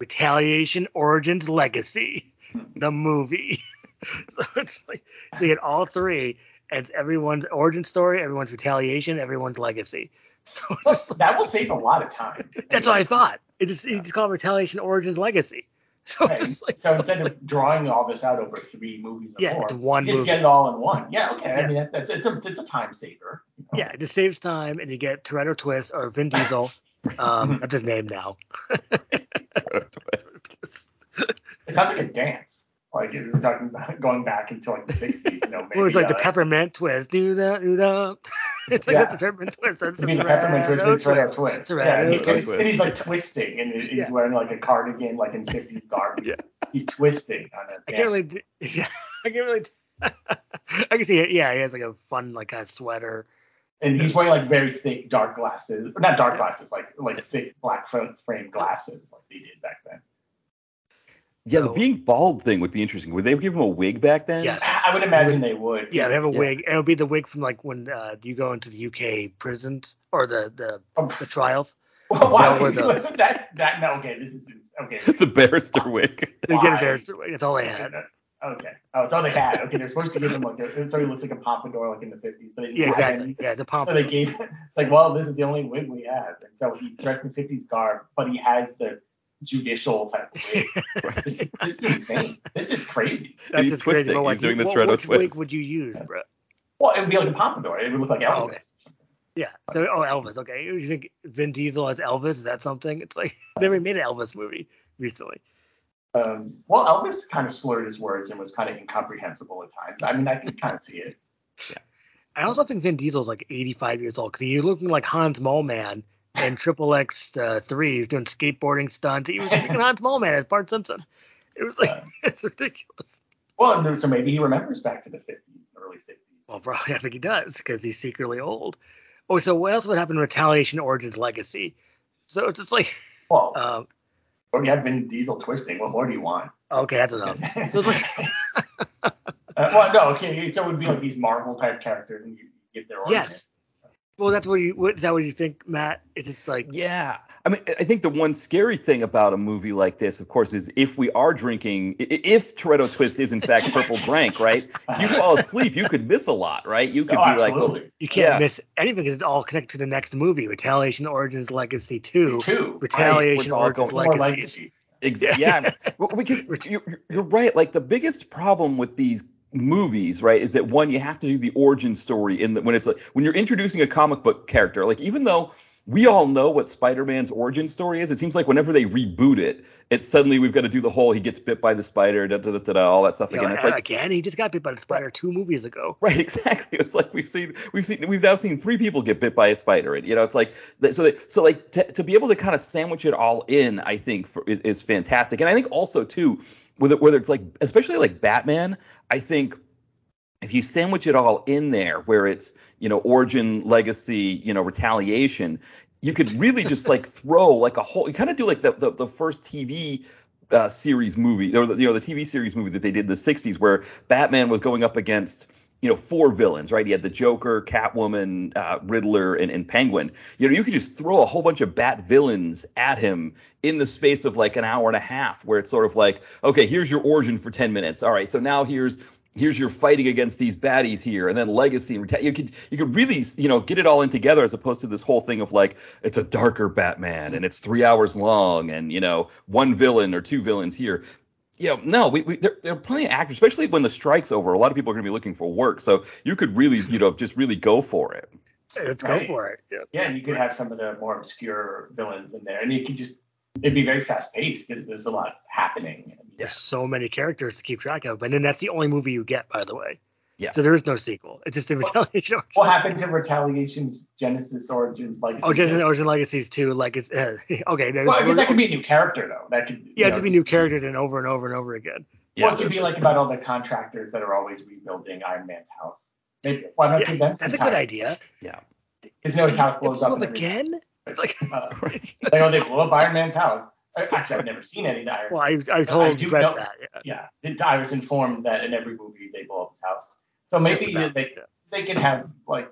Retaliation Origins Legacy, the movie. so it's like so you get all three, and it's everyone's origin story, everyone's retaliation, everyone's legacy. So Well, that will save a lot of time. that's what I thought. It just it's called Retaliation Origins Legacy. So Right. just like so instead of drawing all this out over three movies or Yeah, more, it's one you just movie. get it all in one. Yeah, okay. Yeah. I mean, that, that's it's a it's a time saver. you know. yeah, it just saves time, and you get Toretto Twist or Vin Diesel. Um, that's his name now. It sounds like a dance. Like you're talking about going back into like the '60s. You know, maybe Well, it's like the uh, peppermint twist. Do that, do that. It's like Yeah. it's a peppermint twist. That's You a mean the peppermint twist, Toretto with Toretto twist. Yeah, and, he- twist. and he's like twisting, and he's Yeah. wearing like a cardigan, like in '50s garb. Yeah. He's twisting on a I dance. can't really. d- Yeah, I can't really. I can see it. Yeah, he has like a fun like kind of sweater. And he's wearing like very thick dark glasses, not dark glasses, like like thick black frame frame glasses, like they did back then. Yeah, the being bald thing would be interesting. Would they give him a wig back then? Yes. I would imagine they would. Yeah, they have a Yeah. wig. It'll be the wig from like when uh, you go into the UK prisons or the the, Oh, the trials. well, wow, the- that's that. No, okay, this is okay. the barrister wig. They get Why? a barrister wig. That's all they had. Okay. Oh, it's all they had. Okay, they're supposed to give him like a, so he looks like a pompadour like in the 50s, but they Yeah, exactly. Yeah, it's a pompadour. So they gave it's like, well, this is the only wig we have. And so he's dressed in 50s garb, but he has the judicial type of wig. this, is, this is insane. This is crazy. That's he's just crazy. twisting. Like, He's doing the what, Toretto which wig twist. would you use, bro? Well, it would be like a pompadour. It would look like Elvis. Oh, okay. Yeah. So, oh, Elvis. Okay. You think Vin Diesel as Elvis? Is that something? It's like they never made an Elvis movie recently. Um, well, Elvis kind of slurred his words and was kind of incomprehensible at times. I mean, I can kind of see it. Yeah. I also think Vin Diesel's like 85 years old because he's looking like Hans Moleman in Triple X uh, three. He was doing skateboarding stunts. He was freaking Hans Moleman as Bart Simpson. It was like it's ridiculous. Well, so maybe he remembers back to the 50s, early 60s. Well, probably I think he does because he's secretly old. Oh, so what else would happen in Retaliation Origins Legacy? So it's just like, Well, um, you have Vin Diesel twisting. What more do you want? okay, that's enough. So it's like, Uh, well, no, okay. So it would be like these Marvel type characters, and you give their origin. yes. Well, that's what you. What, is that what you think, Matt? It's just like, Yeah. I mean, I think the one scary thing about a movie like this, of course, is if we are drinking, if Toretto Twist is in fact purple drank, right? If you fall asleep, you could miss a lot, right? You could Oh, be like, oh, well, you can't Yeah. miss anything because it's all connected to the next movie, Retaliation Origins Legacy Two. Two. Retaliation What's all Origins going- More legacy. Exactly. yeah, well, because you're, you're right. Like the biggest problem with these movies, right, is that one you have to do the origin story in the, when it's like when you're introducing a comic book character. Like even though we all know what Spider-Man's origin story is, it seems like whenever they reboot it, it's suddenly we've got to do the whole he gets bit by the spider, da da da da, da all that stuff You know, again. It's like again, he just got bit by the spider two movies ago. Right, exactly. It's like we've seen, we've seen, we've now seen three people get bit by a spider, and you know, it's like so. That, so like to, to be able to kind of sandwich it all in, I think for, is, is fantastic. And I think also too, whether whether it's like, especially like Batman, I think if you sandwich it all in there, where it's you know origin, legacy, you know retaliation, you could really just like throw like a whole. You kind of do like the the, the first TV uh, series movie, or the, you know the TV series movie that they did in the '60s, where Batman was going up against you know four villains, right? He had the Joker, Catwoman, uh, Riddler, and, and Penguin. You know, you could just throw a whole bunch of Bat villains at him in the space of like an hour and a half, where it's sort of like, okay, here's your origin for 10 minutes. All right, so now here's here's your fighting against these baddies here, and then legacy and you could you could really you know get it all in together as opposed to this whole thing of like it's a darker Batman and it's three hours long and you know one villain or two villains here. You know, no, we, we there, there are plenty of actors, especially when the strike's over. A lot of people are going to be looking for work, so you could really you know just really go for it. Let's Right. go for it. Yeah. Yeah, and you could have some of the more obscure villains in there, and you could just it'd be very fast paced because there's a lot happening. There's so many characters to keep track of, and then that's the only movie you get, by the way. Yeah. So there is no sequel. It's just a retaliation. Origins. What happened to Retaliation, Genesis, Origins, Legacy? Oh, just Origin Legacies too. Like it's uh, okay. Well, I guess that could be a new character though. That could yeah, know, just be new characters and over and over and over again. Well, it could be like about all the contractors that are always rebuilding Iron Man's house. Maybe why not Yeah, give them some That's a good time? idea. Because you know his house blows blew up, up and again. It's like Uh, like, oh, they blew up Iron Man's house. Uh, Actually, I've never seen any of the Iron. well, I I told do Brett know- that. Yeah. Yeah, I was informed that in every movie they blow up his house. So maybe they yeah. they could have like,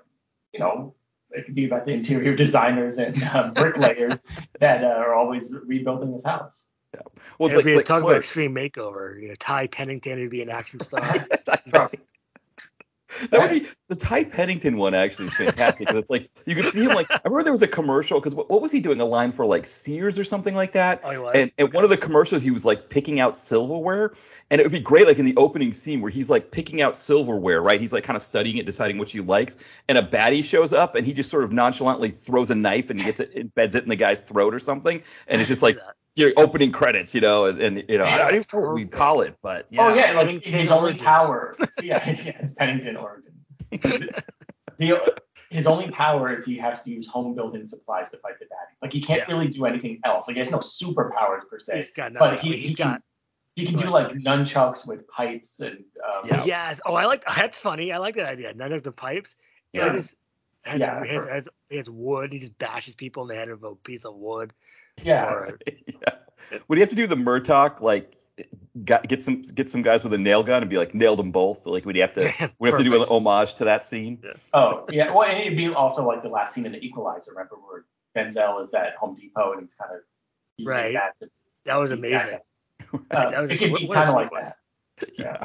you know, it could be about the interior designers and uh, bricklayers that uh, are always rebuilding his house. Well, it's It'd like, be a like talk about extreme makeover. You know, Ty Pennington would be an action star. Right. That would be the Ty Pennington one actually is fantastic because it's like you could see him like I remember there was a commercial because what, what was he doing a line for like Sears or something like that Oh, he was? and, and one of the commercials he was like picking out silverware and it would be great like in the opening scene where he's like picking out silverware right he's like kind of studying it deciding which he likes and a baddie shows up and he just sort of nonchalantly throws a knife and gets it embeds it in the guy's throat or something and it's just like. Your opening credits you know and, and you know I, I don't even know what we'd call it but yeah. Oh yeah, like Pennington his only Origins. power. Yeah, yeah, it's Pennington Origin. the, his only power is he has to use home building supplies to fight the baddies. Like he can't Yeah. really do anything else. Like he has no superpowers per se. He's got nothing. but he, he's he got can he can do like nunchucks with pipes and um, Yeah. Yes. Oh, I like that's funny. I like that idea. Nunchucks and pipes. Yeah. Yeah. He just has, Yeah, has, for- has, he has wood. He just bashes people in the head with a piece of wood. Yeah. Or, yeah. Would he have to do the Murtaugh like got, get some get some guys with a nail gun and be like nailed them both? Like would he have to we have to do an homage to that scene? Oh yeah. Well, and it'd be also like the last scene in the Equalizer. Remember where Denzel is at Home Depot and he's kind of using Right. that to That was amazing. guys. Uh, That was a- it could be kind of like that. Yeah.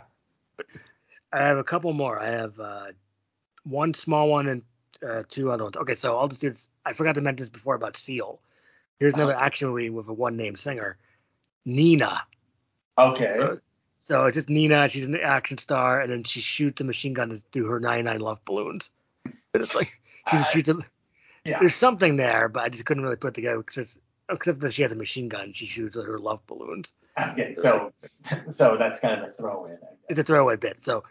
I have a couple more. I have uh, one small one and uh, two other ones. Okay, so I'll just do this. I forgot to mention this before about Seal. Here's another action movie with a one name singer, Nena. Okay. So, so it's just Nena. She's an action star, and then she shoots a machine gun to do her 99 love balloons. And it's like she just Uh, shoots a. yeah. There's something there, but I just couldn't really put it together because it's except that she has a machine gun, she shoots her love balloons. Okay. So so that's kind of a throw in. It's a throwaway bit. So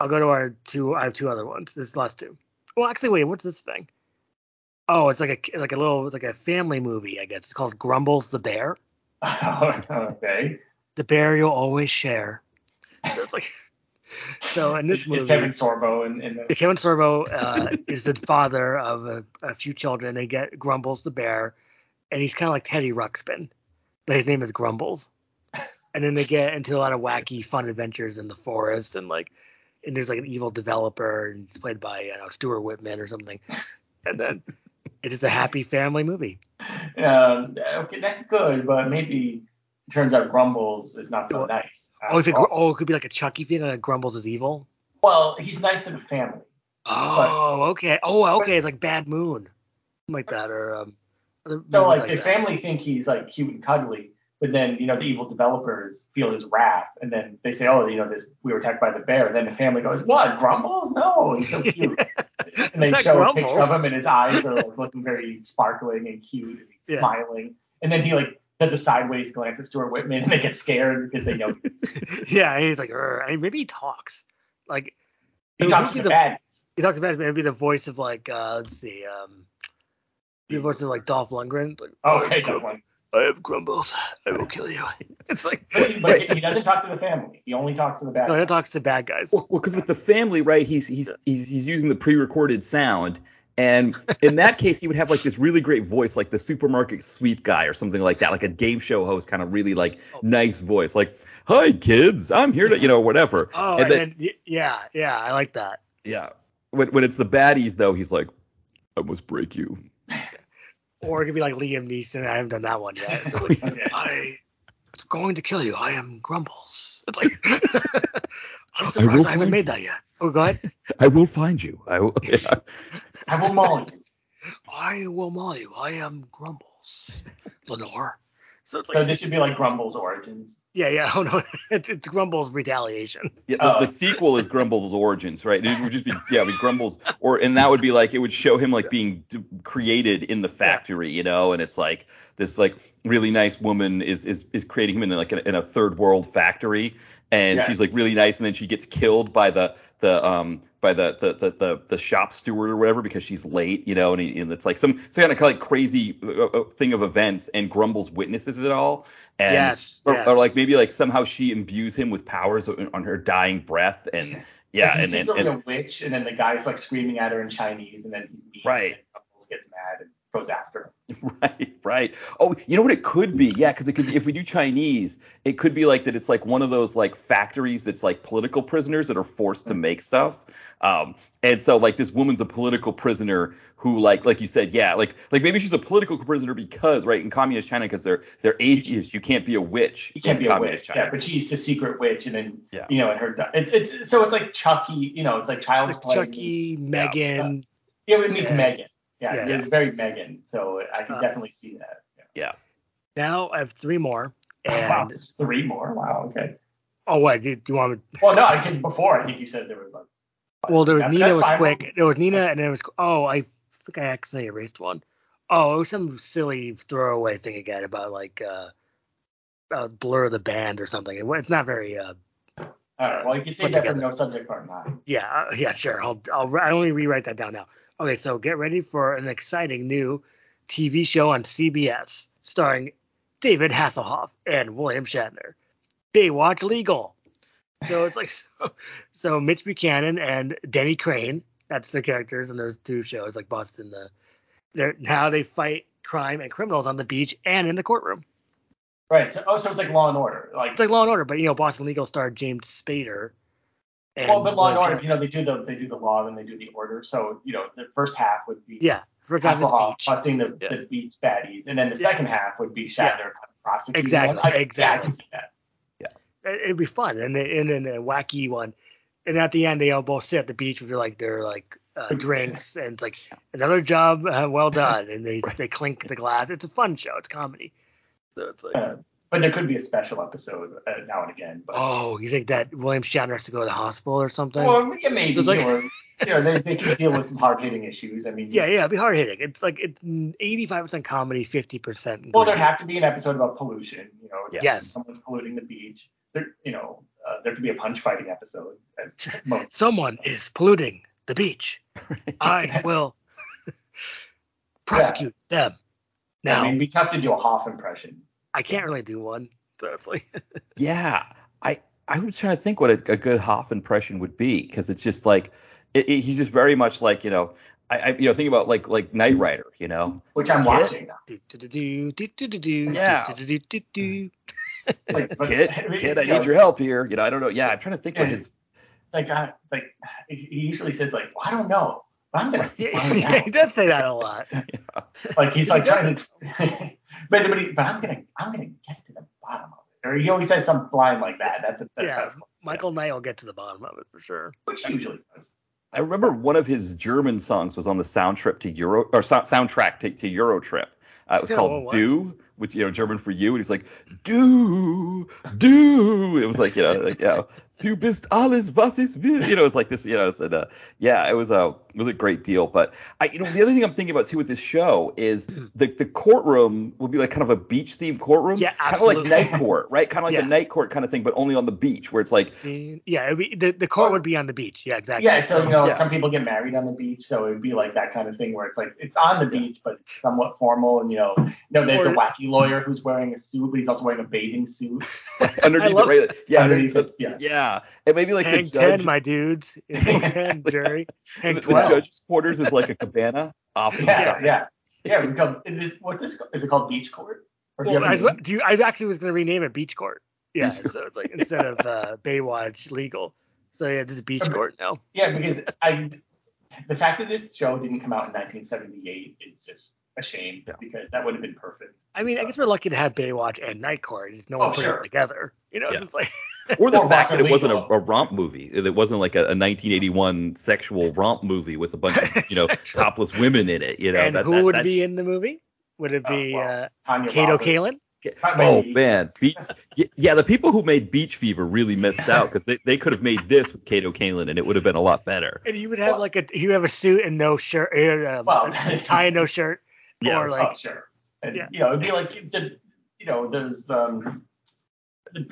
I'll go to our two. I have two other ones. This is the last two. Well, actually, wait. What's this thing? Oh, it's like a like a little it's like a family movie. I guess it's called Grumbles the Bear. okay. The bear you'll always share. So it's like. So in this Is, movie, is Kevin Sorbo in, in the Kevin Sorbo uh, is the father of a, a few children. They get Grumbles the bear, and he's kind of like Teddy Ruxpin, but his name is Grumbles. And then they get into a lot of wacky, fun adventures in the forest, and like, and there's like an evil developer, and it's played by you know Stuart Whitman or something. And then it's a happy family movie. um, okay, that's good, but maybe it turns out Grumbles is not so nice. Oh, if it, after gr- all. oh, it could be like a Chucky thing, and Grumbles is evil. well, he's nice to the family. Oh, okay. Oh, okay. It's like Bad Moon, like that, or um. So movies like the that. family think he's like cute and cuddly, but then you know the evil developers feel his wrath, and then they say, oh, you know this we were attacked by the bear. And Then the family goes, what Grumbles? No, he's so cute. And they show a picture of him, and his eyes are like looking very sparkling and cute, and he's Yeah. smiling. And then he like does a sideways glance at Stuart Whitman, and they get scared because they know yeah, and he's like, I mean, maybe he talks. Like he talks to the bad. he talks about maybe the voice of like uh let's see, um the voice of like Dolph Lundgren. Like, Oh, okay, have that Grum- one. I have grumbles. I will kill you. It's like But, he, but he doesn't talk to the family. He only talks to the bad. no, he guys. talks to bad guys. Well, because with the family, right? He's he's he's he's using the pre-recorded sound, and in that case, he would have like this really great voice, like the supermarket sweep guy or something like that, like a game show host, kind of really like Oh. nice voice, like "Hi kids, I'm here to," you know, whatever. Oh, and and then then, yeah, yeah, I like that. yeah, when when it's the baddies though, he's like, "I must break you." Or it could be like Liam Neeson. I haven't done that one yet. It's like, Okay. I am going to kill you. I am Grumbles. It's like I'm will surprised I, haven't find made that yet. Oh, go ahead. I will find you. I will. Yeah. I will maul you. I will maul you. I am Grumbles, Lenore. So it's like, So this should be like Grumbles Origins. yeah, yeah. Oh no, it's, it's Grumbles retaliation. Yeah, the, Oh. the sequel is Grumble's origins, right? It would just be yeah, be Grumble's or and that would be like it would show him like being d- created in the factory, you know, and it's like this like really nice woman is is is creating him in like a, in a third world factory, and Yeah. she's like really nice, and then she gets killed by the the um by the the the the, the shop steward or whatever because she's late, you know, and, he, and it's like some some kind of like crazy uh, uh, thing of events, and Grumbles witnesses it all, and Yes, or, yes. or like maybe like somehow she imbues him with powers on her dying breath and yeah Like, and then and, a witch, and then the guy's like screaming at her in Chinese, and then he's mean, Right. And Grumbles gets mad and goes after. Right, right. Oh, you know what it could be? Yeah, because it could be if we do Chinese, it could be like that. It's like one of those like factories that's like political prisoners that are forced to make stuff. Um, and so like this woman's a political prisoner who like like you said, yeah, like like maybe she's a political prisoner because right in communist China because they're they're atheists. You can't be a witch. You can't in be a witch. China. Yeah, but she's a secret witch, and then Yeah. you know, and her it's it's so it's like Chucky. You know, it's like child's It's like play. Chucky, Megan. Yeah, it meets Yeah. Megan. Yeah, Yeah. it's very Megan. So I can Uh, definitely see that. Yeah. yeah. Now I have three more. wow, And there's three more. Wow. Okay. oh, what? Do, do you want me? Well, no, because before I think you said there was like. Well, there was Yeah, Nena was quick. There was Nena, and then it was oh, I think I accidentally erased one. Oh, it was some silly throwaway thing again about like uh, uh blur the band or something. It, it's not very uh All right. Well, you can say that for no subject part nine. yeah uh, yeah sure. I'll I'll I only rewrite that down now. Okay, so get ready for an exciting new TV show on CBS starring David Hasselhoff and William Shatner. Baywatch Legal. So it's like so, so Mitch Buchanan and Denny Crane. That's the characters in those two shows, like Boston. The they're how they fight crime and criminals on the beach and in the courtroom. Right. So, oh, so it's like Law and Order. Like, It's like Law and Order, but you know Boston Legal star James Spader. And well, but Law and Order, you know, they do the they do the law, then they do the order. So you know, the first half would be Yeah, first half is beach. busting the, Yeah. the beach baddies, and then the Yeah. second half would be Shatner Yeah. kind of prosecuting. Exactly, them. I, Yeah, I can see that. It- It'd be fun, and then and then a wacky one. And at the end, they all both sit at the beach with their like their like uh, drinks, and it's like another job uh, well done, and they they clink the glass. It's a fun show. It's comedy. So it's like, Uh, but there could be a special episode uh, now and again. But oh, you think that William Shatner has to go to the hospital or something? well, yeah, maybe. It's like- or, you know, they, they can deal with some hard hitting issues. I mean, yeah, yeah, it'd be hard hitting. It's like it's eighty five percent comedy, fifty percent. Well, there'd have to be an episode about pollution. You know, if Yes. someone's polluting the beach. There, you know, uh, there could be a punch fighting episode. As most. Someone is polluting the beach. I will prosecute them. Now, I mean, it'd be tough to do a Hoff impression. I can't really do one. So it's like, Yeah, I I was trying to think what a, a good Hoff impression would be because it's just like it, it- he's just very much like you know I, I you know think about like like Knight Rider you know which I'm Kid? watching now. do do do do do do do Yeah. do do do do. Like, but- kid I mean, kid I you know, need your help here you know I don't know yeah I'm trying to think what his Like, I, it's like he he usually says like, well, I don't know, but I'm gonna Yeah, he does say that a lot. Like he's like trying to, but but, he, but I'm gonna I'm gonna get to the bottom of it. Or he always says some line like that. That's a, that's Yeah, how it's supposed to Michael Knight will get to the bottom of it for sure. which he usually does. I remember one of his German songs was on the sound trip to Euro or so, soundtrack to, to EuroTrip. Uh, it was Yeah, called what? Do, which you know German for you, and he's like Do Do. It was like you know like you know Du bist alles was ich will. You know it's like this you know and, uh, yeah it was a it was a great deal. But I you know the other thing I'm thinking about too with this show is the the courtroom would be like kind of a beach themed courtroom, Yeah, kind of like night court, right? Kind of like Yeah. the night court kind of thing, but only on the beach where it's like yeah, it'd be, the the court would be on the beach. Yeah, exactly. Yeah, so you know, Yeah. some people get married on the beach, so it'd be like that kind of thing where it's like it's on the beach, but somewhat formal, and you know, you know, there's the wacky lawyer who's wearing a suit, but he's also wearing a bathing suit. underneath love- it, right? Yeah, underneath underneath it, it. yes. Yeah, and maybe like Hang the ten, judge, my dudes. Hang ten, jury. Hang the, the judge's quarters is like a cabana off the Yeah, side. yeah, yeah. We come. It is, what's this? Is it called beach court? Or do Well, have I, a was, do you, I actually was going to rename it Beach Court. Yeah, Beach so it's like instead of uh, Baywatch Legal. So yeah, this is Beach Okay. Court now. Yeah, because I, the fact that this show didn't come out in 1978 is just a shame Yeah. because that would have been perfect. I mean, I guess we're lucky to have Baywatch and Night Court. Just no one Oh, put sure. it together. You know, it's Yeah. just like Or the Or fact that it wasn't a, a romp movie. It wasn't like a, a 1981 sexual romp movie with a bunch of you know topless women in it. You know, and that, who that- would that's- be in the movie? Would it Oh, be well, uh, Tanya Kato Kaelin? Oh man, Beach, yeah, the people who made Beach Fever really missed out because they, they could have made this with Kato Kaelin and it would have been a lot better. And you would have Well- like a you have a suit and no shirt, uh, um, Well- a tie and no shirt, Yes. or like oh, sure. And, Yeah. You know, it'd be like the, you know, those, um, the,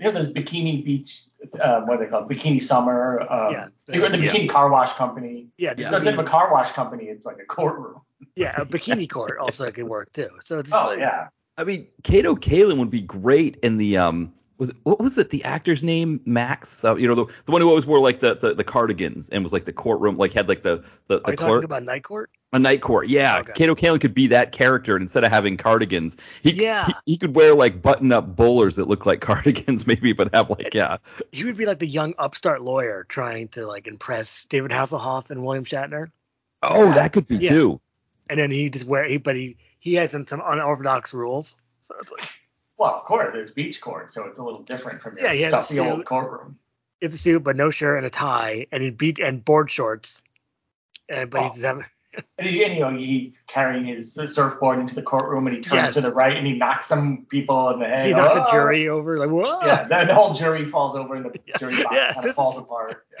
you know, those bikini beach, uh, what are they called? Bikini summer. Um, Yeah. The, the Yeah. bikini car wash company. yeah, just So a instead of a car wash company, it's like a courtroom. yeah, a bikini court also could work too. So it's Oh like, yeah. I mean, Kato Kaelin would be great in the um was it, what was it? The actor's name Max. Uh, you know the the one who always wore like the, the the cardigans and was like the courtroom like had like the the, Are the you clerk talking about Night Court? a night court. Yeah, Okay. Kato could be that character and instead of having cardigans. He, Yeah. he, he could wear like button up bowlers that look like cardigans maybe, but have like yeah. He would be like the young upstart lawyer trying to like impress David Hasselhoff and William Shatner. Oh, that could be Yeah. too. And then he just wear he but he he has some, some unorthodox rules. So it's like Well, of course, it's beach court, so it's a little different from your Yeah, he has a stuffy old courtroom. it's a suit but no shirt and a tie and he beat and board shorts. And but Oh. he just have And, he, and you know, he's carrying his surfboard into the courtroom, and he turns Yes. to the right, and he knocks some people in the head. he knocks a Oh! jury over like whoa. Yeah, the, the whole jury falls over, and the Yeah. jury box Yeah, kind this of is- falls apart.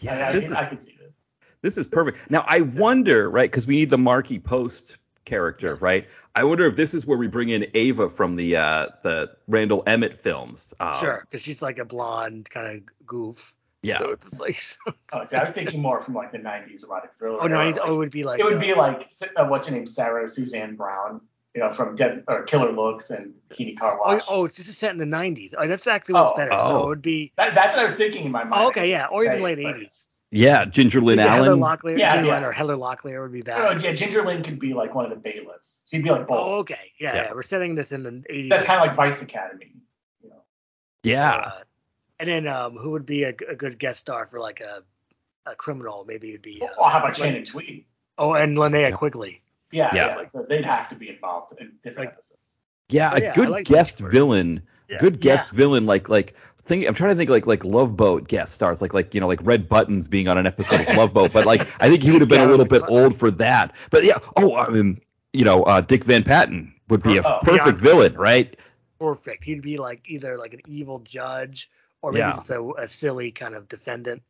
Yeah, Yeah, I, I, this can, is I can see this. this is perfect. Now I wonder, right? Because we need the Markie Post character, right? I wonder if this is where we bring in Ava from the uh the Randall Emmett films. Um, Sure, because she's like a blonde kind of goof. Yeah. So it's like Oh, see, I was thinking more from like the '90s erotic thriller. oh no, era, he's, like- oh it would be like it would uh, be like uh, what's her name, Sara Suzanne Brown, you know, from Dead or Killer Looks and Bikini Car Oh, Wash. oh, it's just set in the 90s. Oh, that's actually what's Oh. better. Oh. So it would be That, that's what I was thinking in my mind. oh, okay, yeah, or even Say, late but- 80s. Yeah, Ginger Lynn Maybe Heather Allen. Locklear, Yeah, Ginger yeah. Lynn or Heather Locklear would be I don't yeah, Ginger Lynn could be like one of the bailiffs. She'd be like both. Oh, okay, yeah, Yeah. yeah, we're setting this in the 80s. That's kind of like Vice Academy. You know. Yeah. Uh, and then um, who would be a, a good guest star for like a a criminal? Maybe it'd be. Uh, Well, how about like- Shannon Tweed? Oh, and Linnea Yeah. Quigley. Yeah, Yeah. yeah. Like, so they'd have to be involved in different Like- episodes. Yeah, Oh, a yeah, good like guest villain. Yeah. Good guest Yeah. villain like like think I'm trying to think like like Love Boat guest stars like like you know like Red Buttons being on an episode of Love Boat, but like I think he would have been Yeah, a little bit old for that. But yeah, oh I mean you know uh, Dick Van Patten would be a Oh, perfect yeah. villain, right? Perfect. He'd be like either like an evil judge or maybe Yeah. just a, a silly kind of defendant.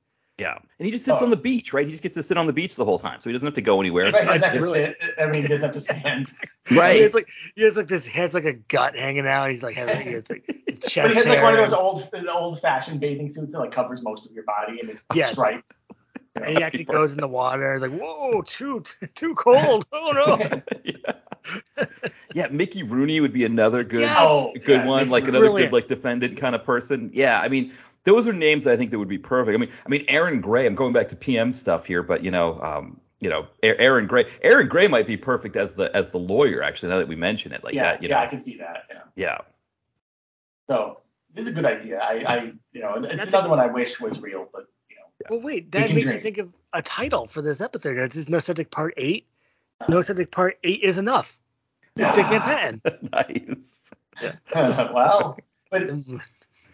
Yeah, and he just sits Oh. on the beach, right? He just gets to sit on the beach the whole time, so he doesn't have to go anywhere. Right, he doesn't have to really- I mean, he doesn't have to stand. Right. It's like he has like this he has like a gut hanging out. He's like having it's like chest But he has like one of those old, old-fashioned bathing suits that like covers most of your body and it's Yes. striped. You know? And he actually goes in the water. He's like, whoa, too too cold. Oh no. yeah. yeah, Mickey Rooney would be another good Yes. Oh, good yeah, one, Mickey like another Brilliant. good like defendant kind of person. Yeah, I mean, those are names I think that would be perfect. I mean, I mean Erin Gray. I'm going back to PM stuff here, but you know, um, you know, Erin Gray. Erin Gray might be perfect as the as the lawyer. Actually, now that we mention it, like yeah, that, you yeah, know, I can see that. Yeah. yeah, So this is a good idea. I, I you know, it's That's another one I wish was real, but you know, Well, wait, that can makes me think of a title for this episode. It's just No Subject Part 8. No Subject Part 8 is enough. Dick Van Patten. nice. well, but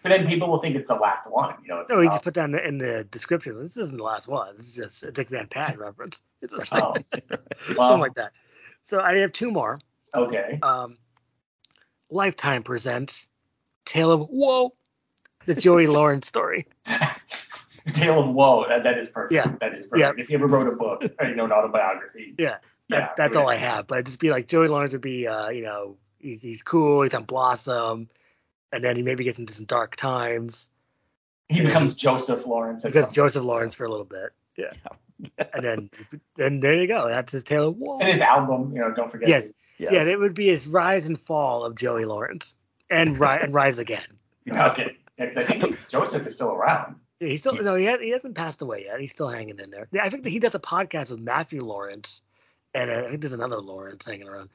but then people will think it's the last one. You know, No, he about- just put down in the, in the description. This isn't the last one. This is just a Dick Van Patten reference. It's just oh, something like that. So I have two more. okay. Um, Lifetime presents Tale of Whoa, the Joey Lawrence story. Tale of Woe. That, that is perfect. Yeah. That is perfect. Yeah. If you ever wrote a book or you know an autobiography, Yeah, that, Yeah, that's all I have. But it'd just be like Joey Lawrence would be, uh, you know, he's, he's cool. He's on Blossom, and then he maybe gets into some dark times he becomes Joseph Lawrence. or because something. Joseph Lawrence for a little bit. Yeah, and then then there you go. That's his tale of Whoa. And his album, you know, don't forget. Yes. Yes. Yeah, it would be his rise and fall of Joey Lawrence, and ri- and rise again. Okay. Yeah, 'cause I think Joseph is still around. Yeah, he's still no, he, ha- he hasn't passed away yet. He's still hanging in there. Yeah, I think that he does a podcast with Matthew Lawrence, and uh, I think there's another Lawrence hanging around.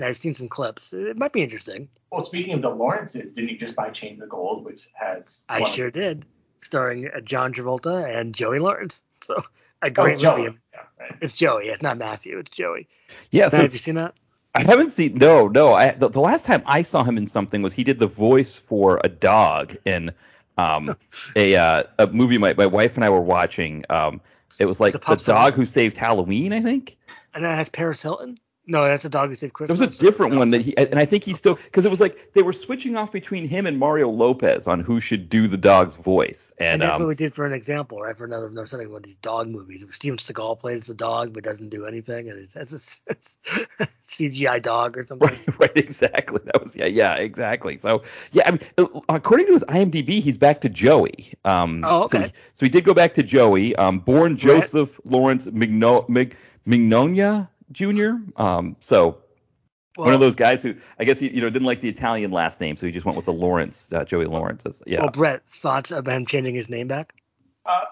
And I've seen some clips. It might be interesting. Well, speaking of the Lawrences, didn't you just buy Chains of Gold, which has I one sure did, starring uh, John Travolta and Joey Lawrence. So a Oh, great it's movie. Joey. Yeah, right. It's Joey. It's not Matthew. It's Joey. yeah. Matt, So have you seen that? I haven't seen no no. I the, the last time I saw him in something was he did the voice for a dog in um a uh, a movie my my wife and I were watching. Um, it was like The the, Song? dog who saved Halloween, I think. And then that has Paris Hilton. No, that's a dog who saved There was a different one that he and I think he still because it was like they were switching off between him and Mario Lopez on who should do the dog's voice. And And, that's um, what we did for an example, right? For another, another something one of these dog movies. Steven Seagal plays the dog but doesn't do anything, and it's, it's, it's CGI dog or something. Right, right, exactly. That was yeah, yeah, exactly. So yeah, I mean, uh, according to his IMDb, he's back to Joey. Um, Oh, So okay. he, so he did go back to Joey. Um, born Joseph Lawrence Migno, Mig, Mignogna Jr. Um, so One of those guys who I guess he you know didn't like the Italian last name, so he just went with the Lawrence, uh, Joey Lawrence. That's- yeah. Well, Brett, thoughts about him changing his name back Uh,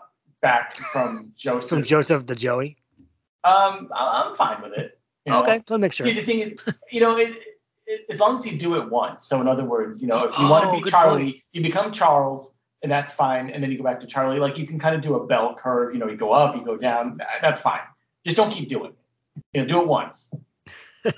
back from Joseph. from Joseph to Joey? Um, I- I'm fine with it. you know. Okay, so make sure. See, the thing is, you know, it, it, as long as you do it once. So in other words, you know, if you want Oh, to be good Charlie, you become Charles, and that's fine. And then you go back to Charlie. Like you can kind of do a bell curve. You know, you go up, you go down. That's fine. Just don't keep doing it. You know, do it once.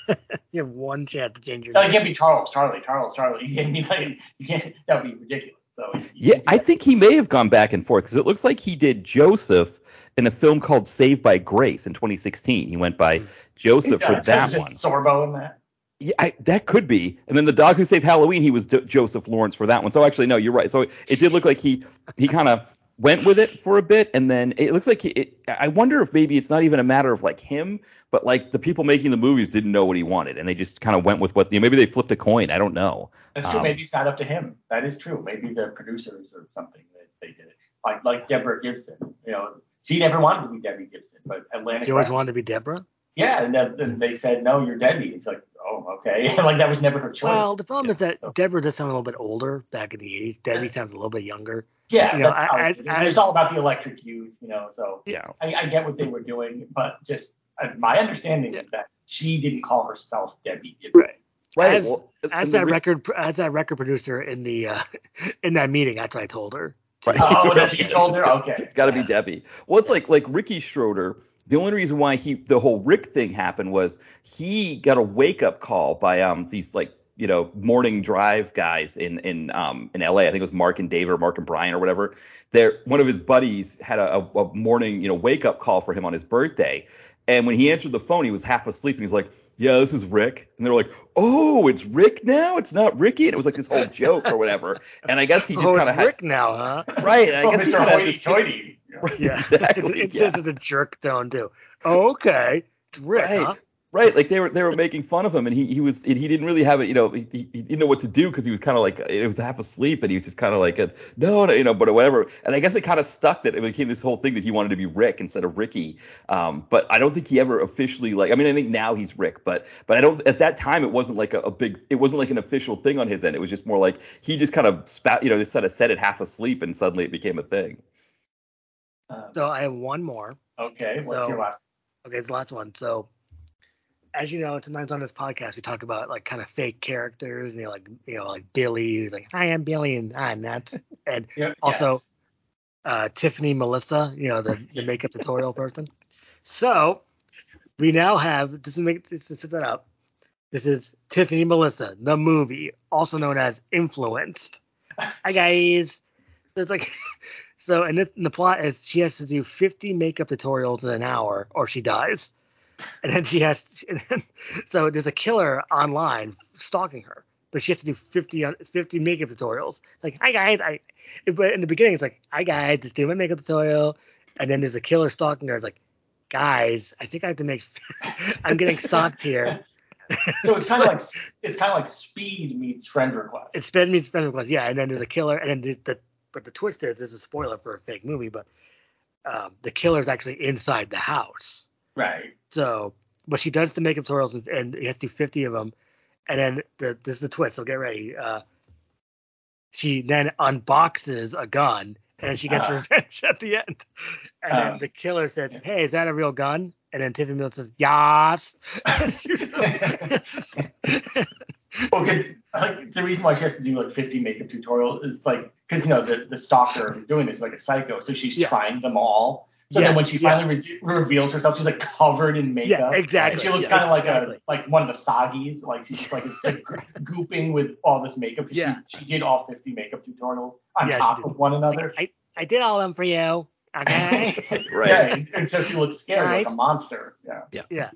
You have one chance to change your No, you name. can't be Charles, Charlie, Charles, Charlie. You can't be like, you can't. That would be ridiculous. So Yeah, I think he may have gone back and forth because it looks like he did Joseph in a film called Saved by Grace in 2016. He went by hmm. Joseph He's, for that one. Sorbo in that. Yeah, I, that could be. And then the dog who saved Halloween, he was D- Joseph Lawrence for that one. So actually, no, you're right. So it did look like he he kind of went with it for a bit, and then it looks like it, I wonder if maybe it's not even a matter of like him, but like the people making the movies didn't know what he wanted, and they just kind of went with what. You know, maybe they flipped a coin. I don't know. That's true. Um, Maybe it's not up to him. That is true. Maybe the producers or something that they did it. Like like Deborah Gibson. You know, she never wanted to be Debbie Gibson, but Atlantic. You always wanted to be Deborah. Yeah, and then then they said no, you're Debbie. It's like oh okay, like that was never her choice. Well, the problem Yeah. is that Deborah does sound a little bit older back in the 80s. Debbie sounds a little bit younger. yeah, you know, that's how I- it is. I- it's all about the electric youth, you know. So Yeah. I, I get what they were doing, but just uh, my understanding is that she didn't call herself Debbie Gibson. Right. Right. As- well, As that re- record, as that record producer in the uh, in that meeting, that's what I told her. Right. Oh, that you told her? Okay. It's got to be Debbie. Well, it's like like Ricky Schroder. The only reason why he the whole Rick thing happened was he got a wake up call by um these like you know morning drive guys in in um in LA. I think it was Mark and Dave or Mark and Brian or whatever. There one of his buddies had a, a, a morning you know wake up call for him on his birthday, and when he answered the phone, he was half asleep and he's like. Yeah, this is Rick. And they're like, oh, it's Rick now? It's not Ricky? And it was like this whole joke or whatever. And I guess he just oh, kind of had. Rick now, huh? Right. I Oh, guess he Mr. kind of had Hoity this. Toity. Yeah, Exactly, It, it yeah. says it's a jerk tone too. Oh, okay, it's Rick, Right. huh? Right, like they were they were making fun of him, and he he was he didn't really have it, you know, he, he didn't know what to do because he was kind of like it was half asleep, and he was just kind of like a, no, no, you know, but whatever. And I guess it kind of stuck that it became this whole thing that he wanted to be Rick instead of Ricky. Um, but I don't think he ever officially like. I mean, I think now he's Rick, but but I don't. At that time, it wasn't like a, a big. It wasn't like an official thing on his end. It was just more like he just kind of spat, you know, just kind of said it half asleep, and suddenly it became a thing. Um, So I have one more. okay, what's so- your last? Okay, it's the last one. So, as you know, sometimes on this podcast we talk about like kind of fake characters, and you know, like you know, like Billy, who's like, "Hi, I'm Billy," and I'm Nuts, and Yeah, Also- yes. uh, Tiffany Melissa, you know, the, the makeup tutorial person. So we now have just to make just to set that up. This is Tiffany Melissa, the movie, also known as Influenced. Hi guys. So it's like so, and, this, and the plot is she has to do 50 makeup tutorials in an hour, or she dies. And then she has, then, so there's a killer online stalking her, but she has to do 50 50 makeup tutorials. Like, hi guys, I. But in the beginning, it's like, hi guys, just do my makeup tutorial. And then there's a killer stalking her. It's like, guys, I think I have to make. I'm getting stalked here. So it's kind of like it's kind of like Speed meets Friend Request. It's speed meets friend request. Yeah, and then there's a killer, and then the, the but the twist is this is a spoiler for a fake movie, but um, the killer is actually inside the house. Right. So, but she does the makeup tutorials, and, and he has to do 50 of them, and then the, this is the twist. So get ready. Uh, she then unboxes a gun, and she gets Ah. revenge at the end. And then Um, the killer says, "Hey, is that a real gun?" And then Tiffany Miller says, "Yas." Well, because like the reason why she has to do like 50 makeup tutorials is like because you know the the stalker doing this is like a psycho, so she's Yeah. trying them all. So Yes, then when she yeah. finally re- reveals herself, she's like covered in makeup. exactly. And she looks Yes, kind of like exactly. a like one of the soggies, like she's just like, like gooping with all this makeup. 'cause Yeah. She, she did all 50 makeup tutorials on Yeah, she top did. of one another. I, I did all of them for you. Okay. Right. Yeah, and, and so she looks scary like a monster. Yeah. yeah.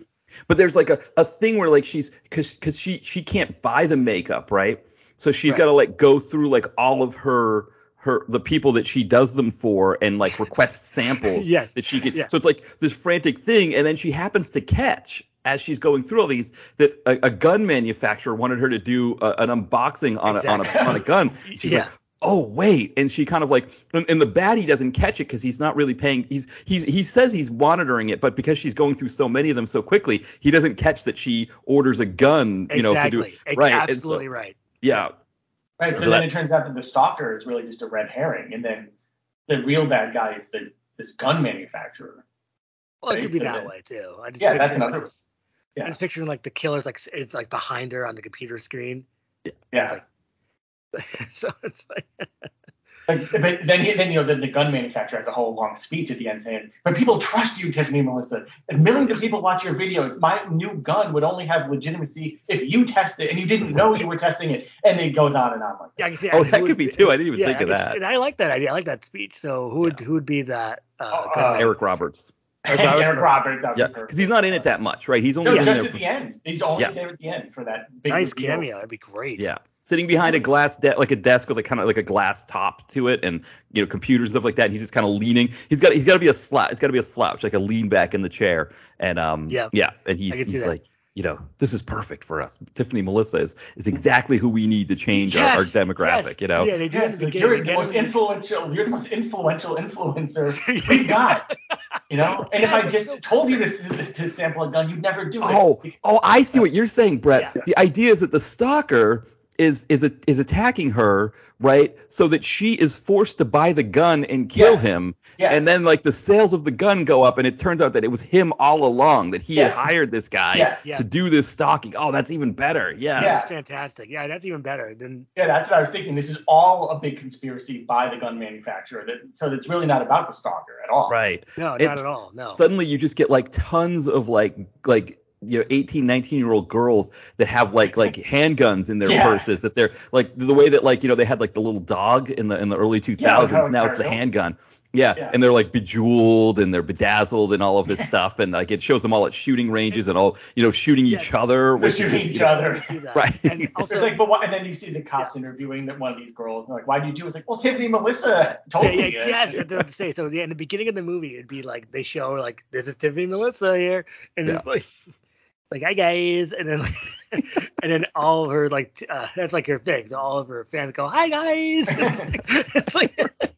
But there's like a, a thing where like she's because because she she can't buy the makeup right, so she's Right. got to like go through like all of her her the people that she does them for and like request samples Yes. that she can. Yeah. So it's like this frantic thing, and then she happens to catch as she's going through all these that a, a gun manufacturer wanted her to do a, an unboxing on a, on a on a gun. She's Yeah. like. oh wait, and she kind of like, and, and the baddie doesn't catch it because he's not really paying. He's he's he says he's monitoring it, but because she's going through so many of them so quickly, he doesn't catch that she orders a gun, you know, to do right. and so- Absolutely right. yeah, Right. So, So then that- it turns out that the stalker is really just a red herring, and then the real bad guy is the this gun manufacturer. Well, it could be so that then- way too. I just Yeah, that's picture, like, another- this- yeah. I'm just picturing like the killer's like it's like behind her on the computer screen. Yeah. so it's like Like, but then, he, then you know, then the gun manufacturer has a whole long speech at the end saying, "But people trust you, Tiffany and Melissa. And millions of people watch your videos. My new gun would only have legitimacy if you test it, and you didn't know you were testing it." And it goes on and on like yeah, I can see. Oh, who that would could be too. I didn't even yeah, think I of can that. And I like that idea. I like that speech. So who would who would be that? Uh, Oh, uh, Eric Roberts. Eric Roberts? Eric Roberts. that would be Yeah, because he's not in it that much, right? He's only No, just there. at For, the end. He's only Yeah. there at the end for that big nice reveal. cameo. That'd be great. yeah, sitting behind a glass de- like a desk with a kind of like a glass top to it, and you know computers stuff like that. And he's just kind of leaning. He's got he's got to be a slouch. he's got to be a slouch, like a lean back in the chair. And um Yeah. yeah, and he's I can see he's like. You know, this is perfect for us. Tiffany Melissa is, is exactly who we need to change our, our demographic. yes. You know, Yeah, they do yes, the beginning, you're They the most influential. You're the most influential influencer we've got. You know, and if I just so told you to, to sample a gun, you'd never do it. Oh, oh, I see what you're saying, Brett. Yeah. The idea is that the stalker is is a, is attacking her, right? So that she is forced to buy the gun and kill Yes. him. Yes. And then like the sales of the gun go up, and it turns out that it was him all along. That he Yes. had hired this guy Yes. Yeah. to do this stalking. Oh, that's even better. Yes. Yeah. That's fantastic. Yeah, that's even better. Then Yeah, that's what I was thinking. This is all a big conspiracy by the gun manufacturer. That so it's really not about the stalker at all. Right. no, not at all. No. Suddenly you just get like tons of like like you know 18 19 year old girls that have like like handguns in their Yeah. purses that they're like the way that like you know they had like the little dog in the in the early 2000s Yeah, like how now it's the handgun yeah, Yeah. and they're like bejeweled and they're bedazzled and all of this stuff and like it shows them all at shooting ranges and all you know shooting each other They're shooting just each you know, other. I see that. Right. And also, it's like, but what? And then you see the cops interviewing that one of these girls, and they're like, "Why do you do?" it? It's like, "Well, Tiffany Melissa told yeah, me." yeah, it." yes, that's what I was to say. So yeah, in the beginning of the movie, it'd be like they show like this is Tiffany Melissa here, and it's like like hi guys, and then like, and then all of her like t- uh, that's like her thing. So all of her fans go hi guys. It's like, it's like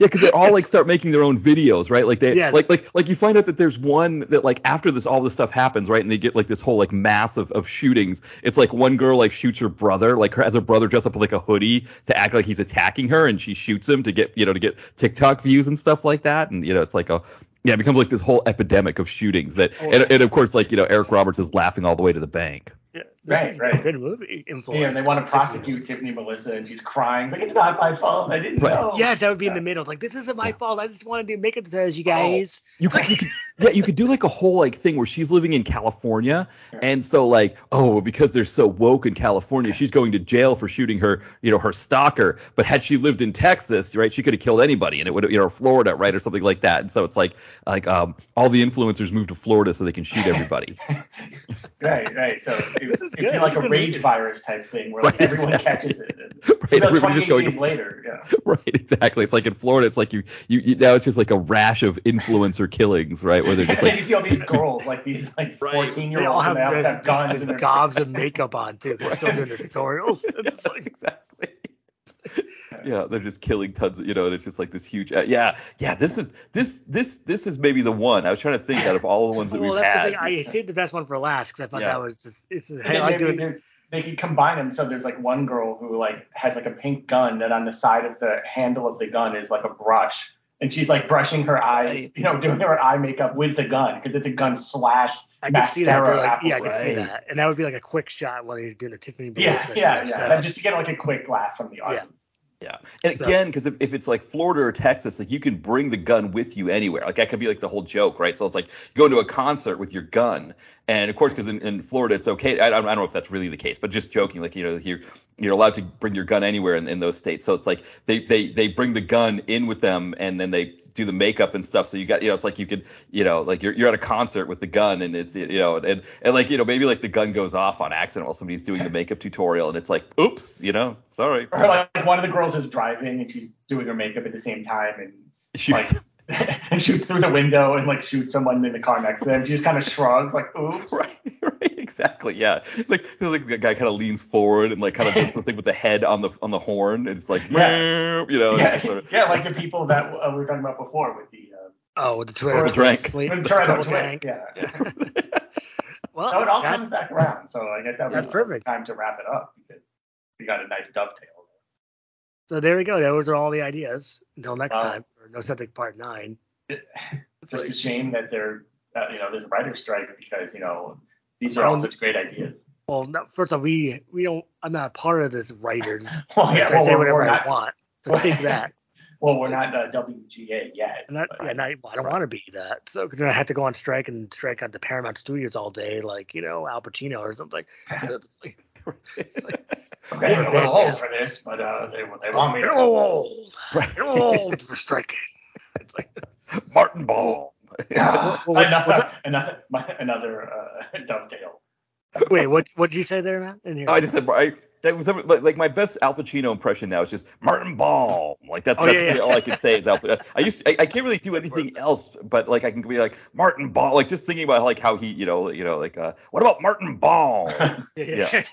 Yeah, because they all like start making their own videos, right? Like they Yes. like like like you find out that there's one that like after this all this stuff happens, right? And they get like this whole like mass of, of shootings. It's like one girl like shoots her brother, like her has her brother dressed up with like a hoodie to act like he's attacking her, and she shoots him to get you know to get TikTok views and stuff like that. And you know it's like a yeah, it becomes like this whole epidemic of shootings that Oh, and, and of course like you know Eric Roberts is laughing all the way to the bank. yeah, this Right, is right. A good movie. Influence. Yeah, and they want to prosecute Tiffany Melissa, and she's crying like, "It's not my fault. I didn't Right. know." Yes, that would be in the middle. It's like this isn't my fault. I just wanted to make it as you guys. You could, you could, yeah, you could do like a whole like thing where she's living in California, and so like, oh, because they're so woke in California, she's going to jail for shooting her, you know, her stalker. But had she lived in Texas, right, she could have killed anybody, and it would, you know, Florida, right, or something like that. And so it's like, like, um, all the influencers move to Florida so they can shoot everybody. Right, right. So it, This is it'd be good. like It's a a rage virus type thing where like Right, everyone exactly. catches it. And, Right, you know, everybody's just going days to- later. Yeah. right, exactly. It's like in Florida, it's like you, you, you now it's just like a rash of influencer killings, right, where they're just like, you see all these girls, like these like Right. 14 year They all olds, have, they all the- have guns and gobs of makeup on too. 'cause They're still doing their tutorials. It's just like, exactly. Yeah, they're just killing tons of, you know, and it's just like this huge, uh, yeah, yeah. This is this this this is maybe the one. I was trying to think out of all the ones that well, we've that's had. the thing. I saved the best one for last because I thought Yeah. that was just it's. And I then like doing. they could combine them. So there's like one girl who like has like a pink gun that on the side of the handle of the gun is like a brush, and she's like brushing her eyes, Right. you know, doing her eye makeup with the gun because it's a gun slash. I can see that. mascara Like, yeah, I can see that, and that would be like a quick shot while you're doing a Tiffany. Yeah, Melissa yeah, kind of yeah. setup. And just to get like a quick laugh from the audience. Yeah. And So- again, because if, if it's like Florida or Texas, like you can bring the gun with you anywhere. Like that could be like the whole joke, right? So it's like you go to a concert with your gun, and of course, because in, in Florida it's okay. I, I don't know if that's really the case, but just joking, like you know, you're you're allowed to bring your gun anywhere in, in those states. So it's like they, they they bring the gun in with them, and then they do the makeup and stuff. So you got you know, it's like you could you know, like you're you're at a concert with the gun, and it's you know, and and like you know, maybe like the gun goes off on accident while somebody's doing the makeup tutorial, and it's like, oops, you know, sorry. Or like, like one of the girls is driving and she's doing her makeup at the same time and like and shoots through the window and like shoots someone in the car next to them. She just kind of shrugs like, "Oops." Right, right, exactly. Yeah. Like, like the guy kind of leans forward and like kind of does the thing with the head on the on the horn. And it's like, Yeah. you know. yeah, sort of, yeah, like the people that uh, we were talking about before with the uh, Oh, with the Or Toretto the drank. Sleep, with the Toretto Toretto twins, Tank. Yeah. Well, So it all that- comes back around. So I guess that was That's perfect. time to wrap it up because we got a nice dovetail. So there we go. Those are all the ideas. Until next Wow. time for No Subject Part Nine. It's just a shame that there, uh, you know, there's a writer's strike because you know these are all such great ideas. Well, no, first of all, we we don't. I'm not a part of this writers. Well, yeah, I well, say whatever we're I want. So well, take that. Well, we're not uh, WGA yet. And, that, but- and I, I don't want to be that. So because then I have to go on strike and strike at the Paramount Studios all day, like you know Al Pacino or something. It's like, okay, I'm a Yeah. little old for this, but uh, they they want me You're to. old. Right. You're old for striking. It's like Martin Ball. Yeah. What- what's- another another another uh, dovetail. wait, what what did you say there, Matt? In here? Oh, I just said I, that was like, like my best Al Pacino impression now is just Martin Ball. Like that's Oh, that's yeah, really yeah. all I can say is Al. I used I, I can't really do anything else, but like I can be like Martin Ball, like just thinking about like how he you know you know like uh what about Martin Ball? yeah.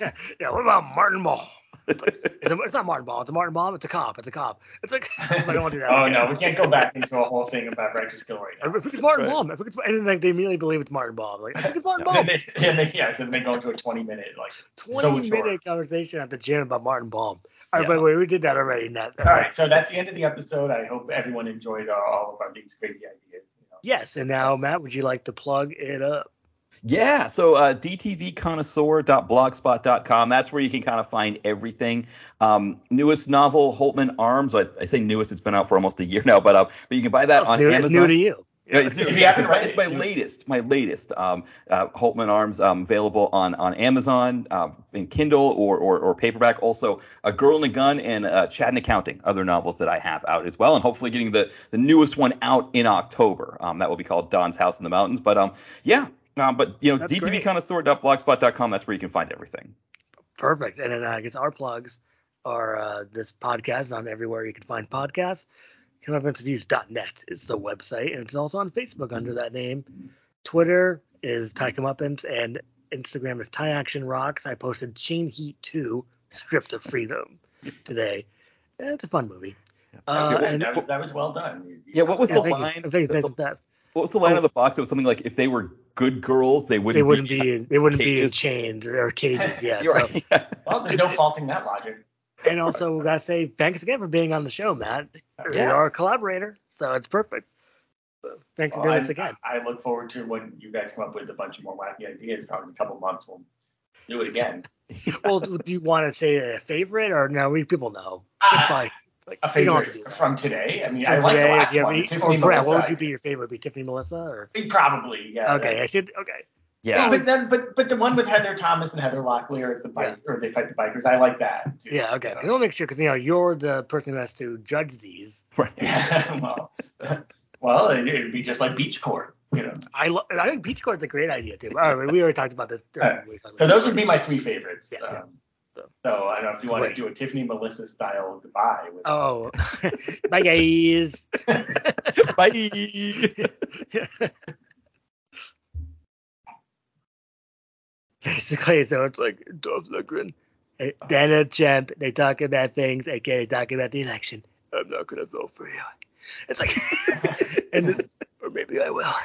yeah. What about Martin Ball? It's, like, it's, a, it's not Martin Ball. It's a Martin Ball. It's a cop. It's a cop. It's like I don't want to do that. oh again. no, we can't go back into a whole thing about righteous kill right now. If it's Martin Right. Baum, if it's, and then like, they immediately believe it's Martin Baum. Like, I think it's Martin And Baum. they, and they, yeah, so they go into a 20 minute like. 20 short. minute conversation at the gym about Martin Baum. All right, Yeah. by the way, we did that already. Nat. All right, so that's the end of the episode. I hope everyone enjoyed uh, all of our these crazy ideas. You know. Yes, and now Matt, would you like to plug it up? Yeah, so uh, dtvconnoisseur.blogspot.com. That's where you can kind of find everything. Um, newest novel, Holtman Arms. I, I say newest; it's been out for almost a year now, but uh, but you can buy that it's, on new, Amazon. it's new to you. Yeah, it's, new. you it's, my, it's my latest, my latest. Um, uh, Holtman Arms um, available on on Amazon um, in Kindle or, or or paperback. Also, A Girl and a Gun and uh, Chad and Accounting, other novels that I have out as well, and hopefully getting the the newest one out in October. Um, that will be called Don's House in the Mountains. But um, yeah. Um, but you know, That's great. dtvconnoisseur.blogspot.com. That's where you can find everything. Perfect. And then uh, I guess our plugs are uh, this podcast on everywhere you can find podcasts. ComeuppanceReviews.net is the website, and it's also on Facebook under that name. Twitter is Ty Comeuppance, and Instagram is Ty Action Rocks. I posted Chained Heat 2, Stripped of Freedom, today. And it's a fun movie. Uh, That was- and that, was, that was well done. You- you Yeah, what was yeah, the thank you. line? I think it's The- nice and fast. What was the line Oh. of the box? It was something like if they were good girls, they wouldn't. They wouldn't be, they wouldn't be in chains or, or cages. Yeah. You're so- right. Yeah. Well, there's no faulting that logic. And also, we gotta say thanks again for being on the show, Matt. You're Yes. our collaborator, so it's perfect. So thanks for doing I, this again. I look forward to when you guys come up with a bunch of more wacky ideas. Probably in a couple months we'll do it again. well, do you want to say a favorite or no? We people know. It's Ah, fine. It's like, A you to favorite do from today. I mean, From I like today, the last do you one. any- Tiffany or Brad, Melissa. what would you be your favorite? Be Tiffany Melissa or? Probably, yeah. Okay, yeah. I said okay. Yeah. But then, but but the one with Heather Thomas and Heather Locklear as the bike, or they fight the bikers. I like that. too. Yeah, okay. I want to make sure because you know you're the person who has to judge these. Right. Yeah. well, well, it, it'd be just like Beach Court, you know. I lo- I think Beach Court's a great idea too. All right, we already talked about this. Alright, We talked So about those would be my three favorites. Yeah, yeah. Um, So- so I don't know if you want Great. to do a Tiffany Melissa style goodbye. With, Oh, bye guys. Bye. Basically, so it's like Dolph Lundgren, eh, Dana Champ. They talk about things. Okay, talk about the election. I'm not gonna vote for you. It's like, and this, or maybe I will.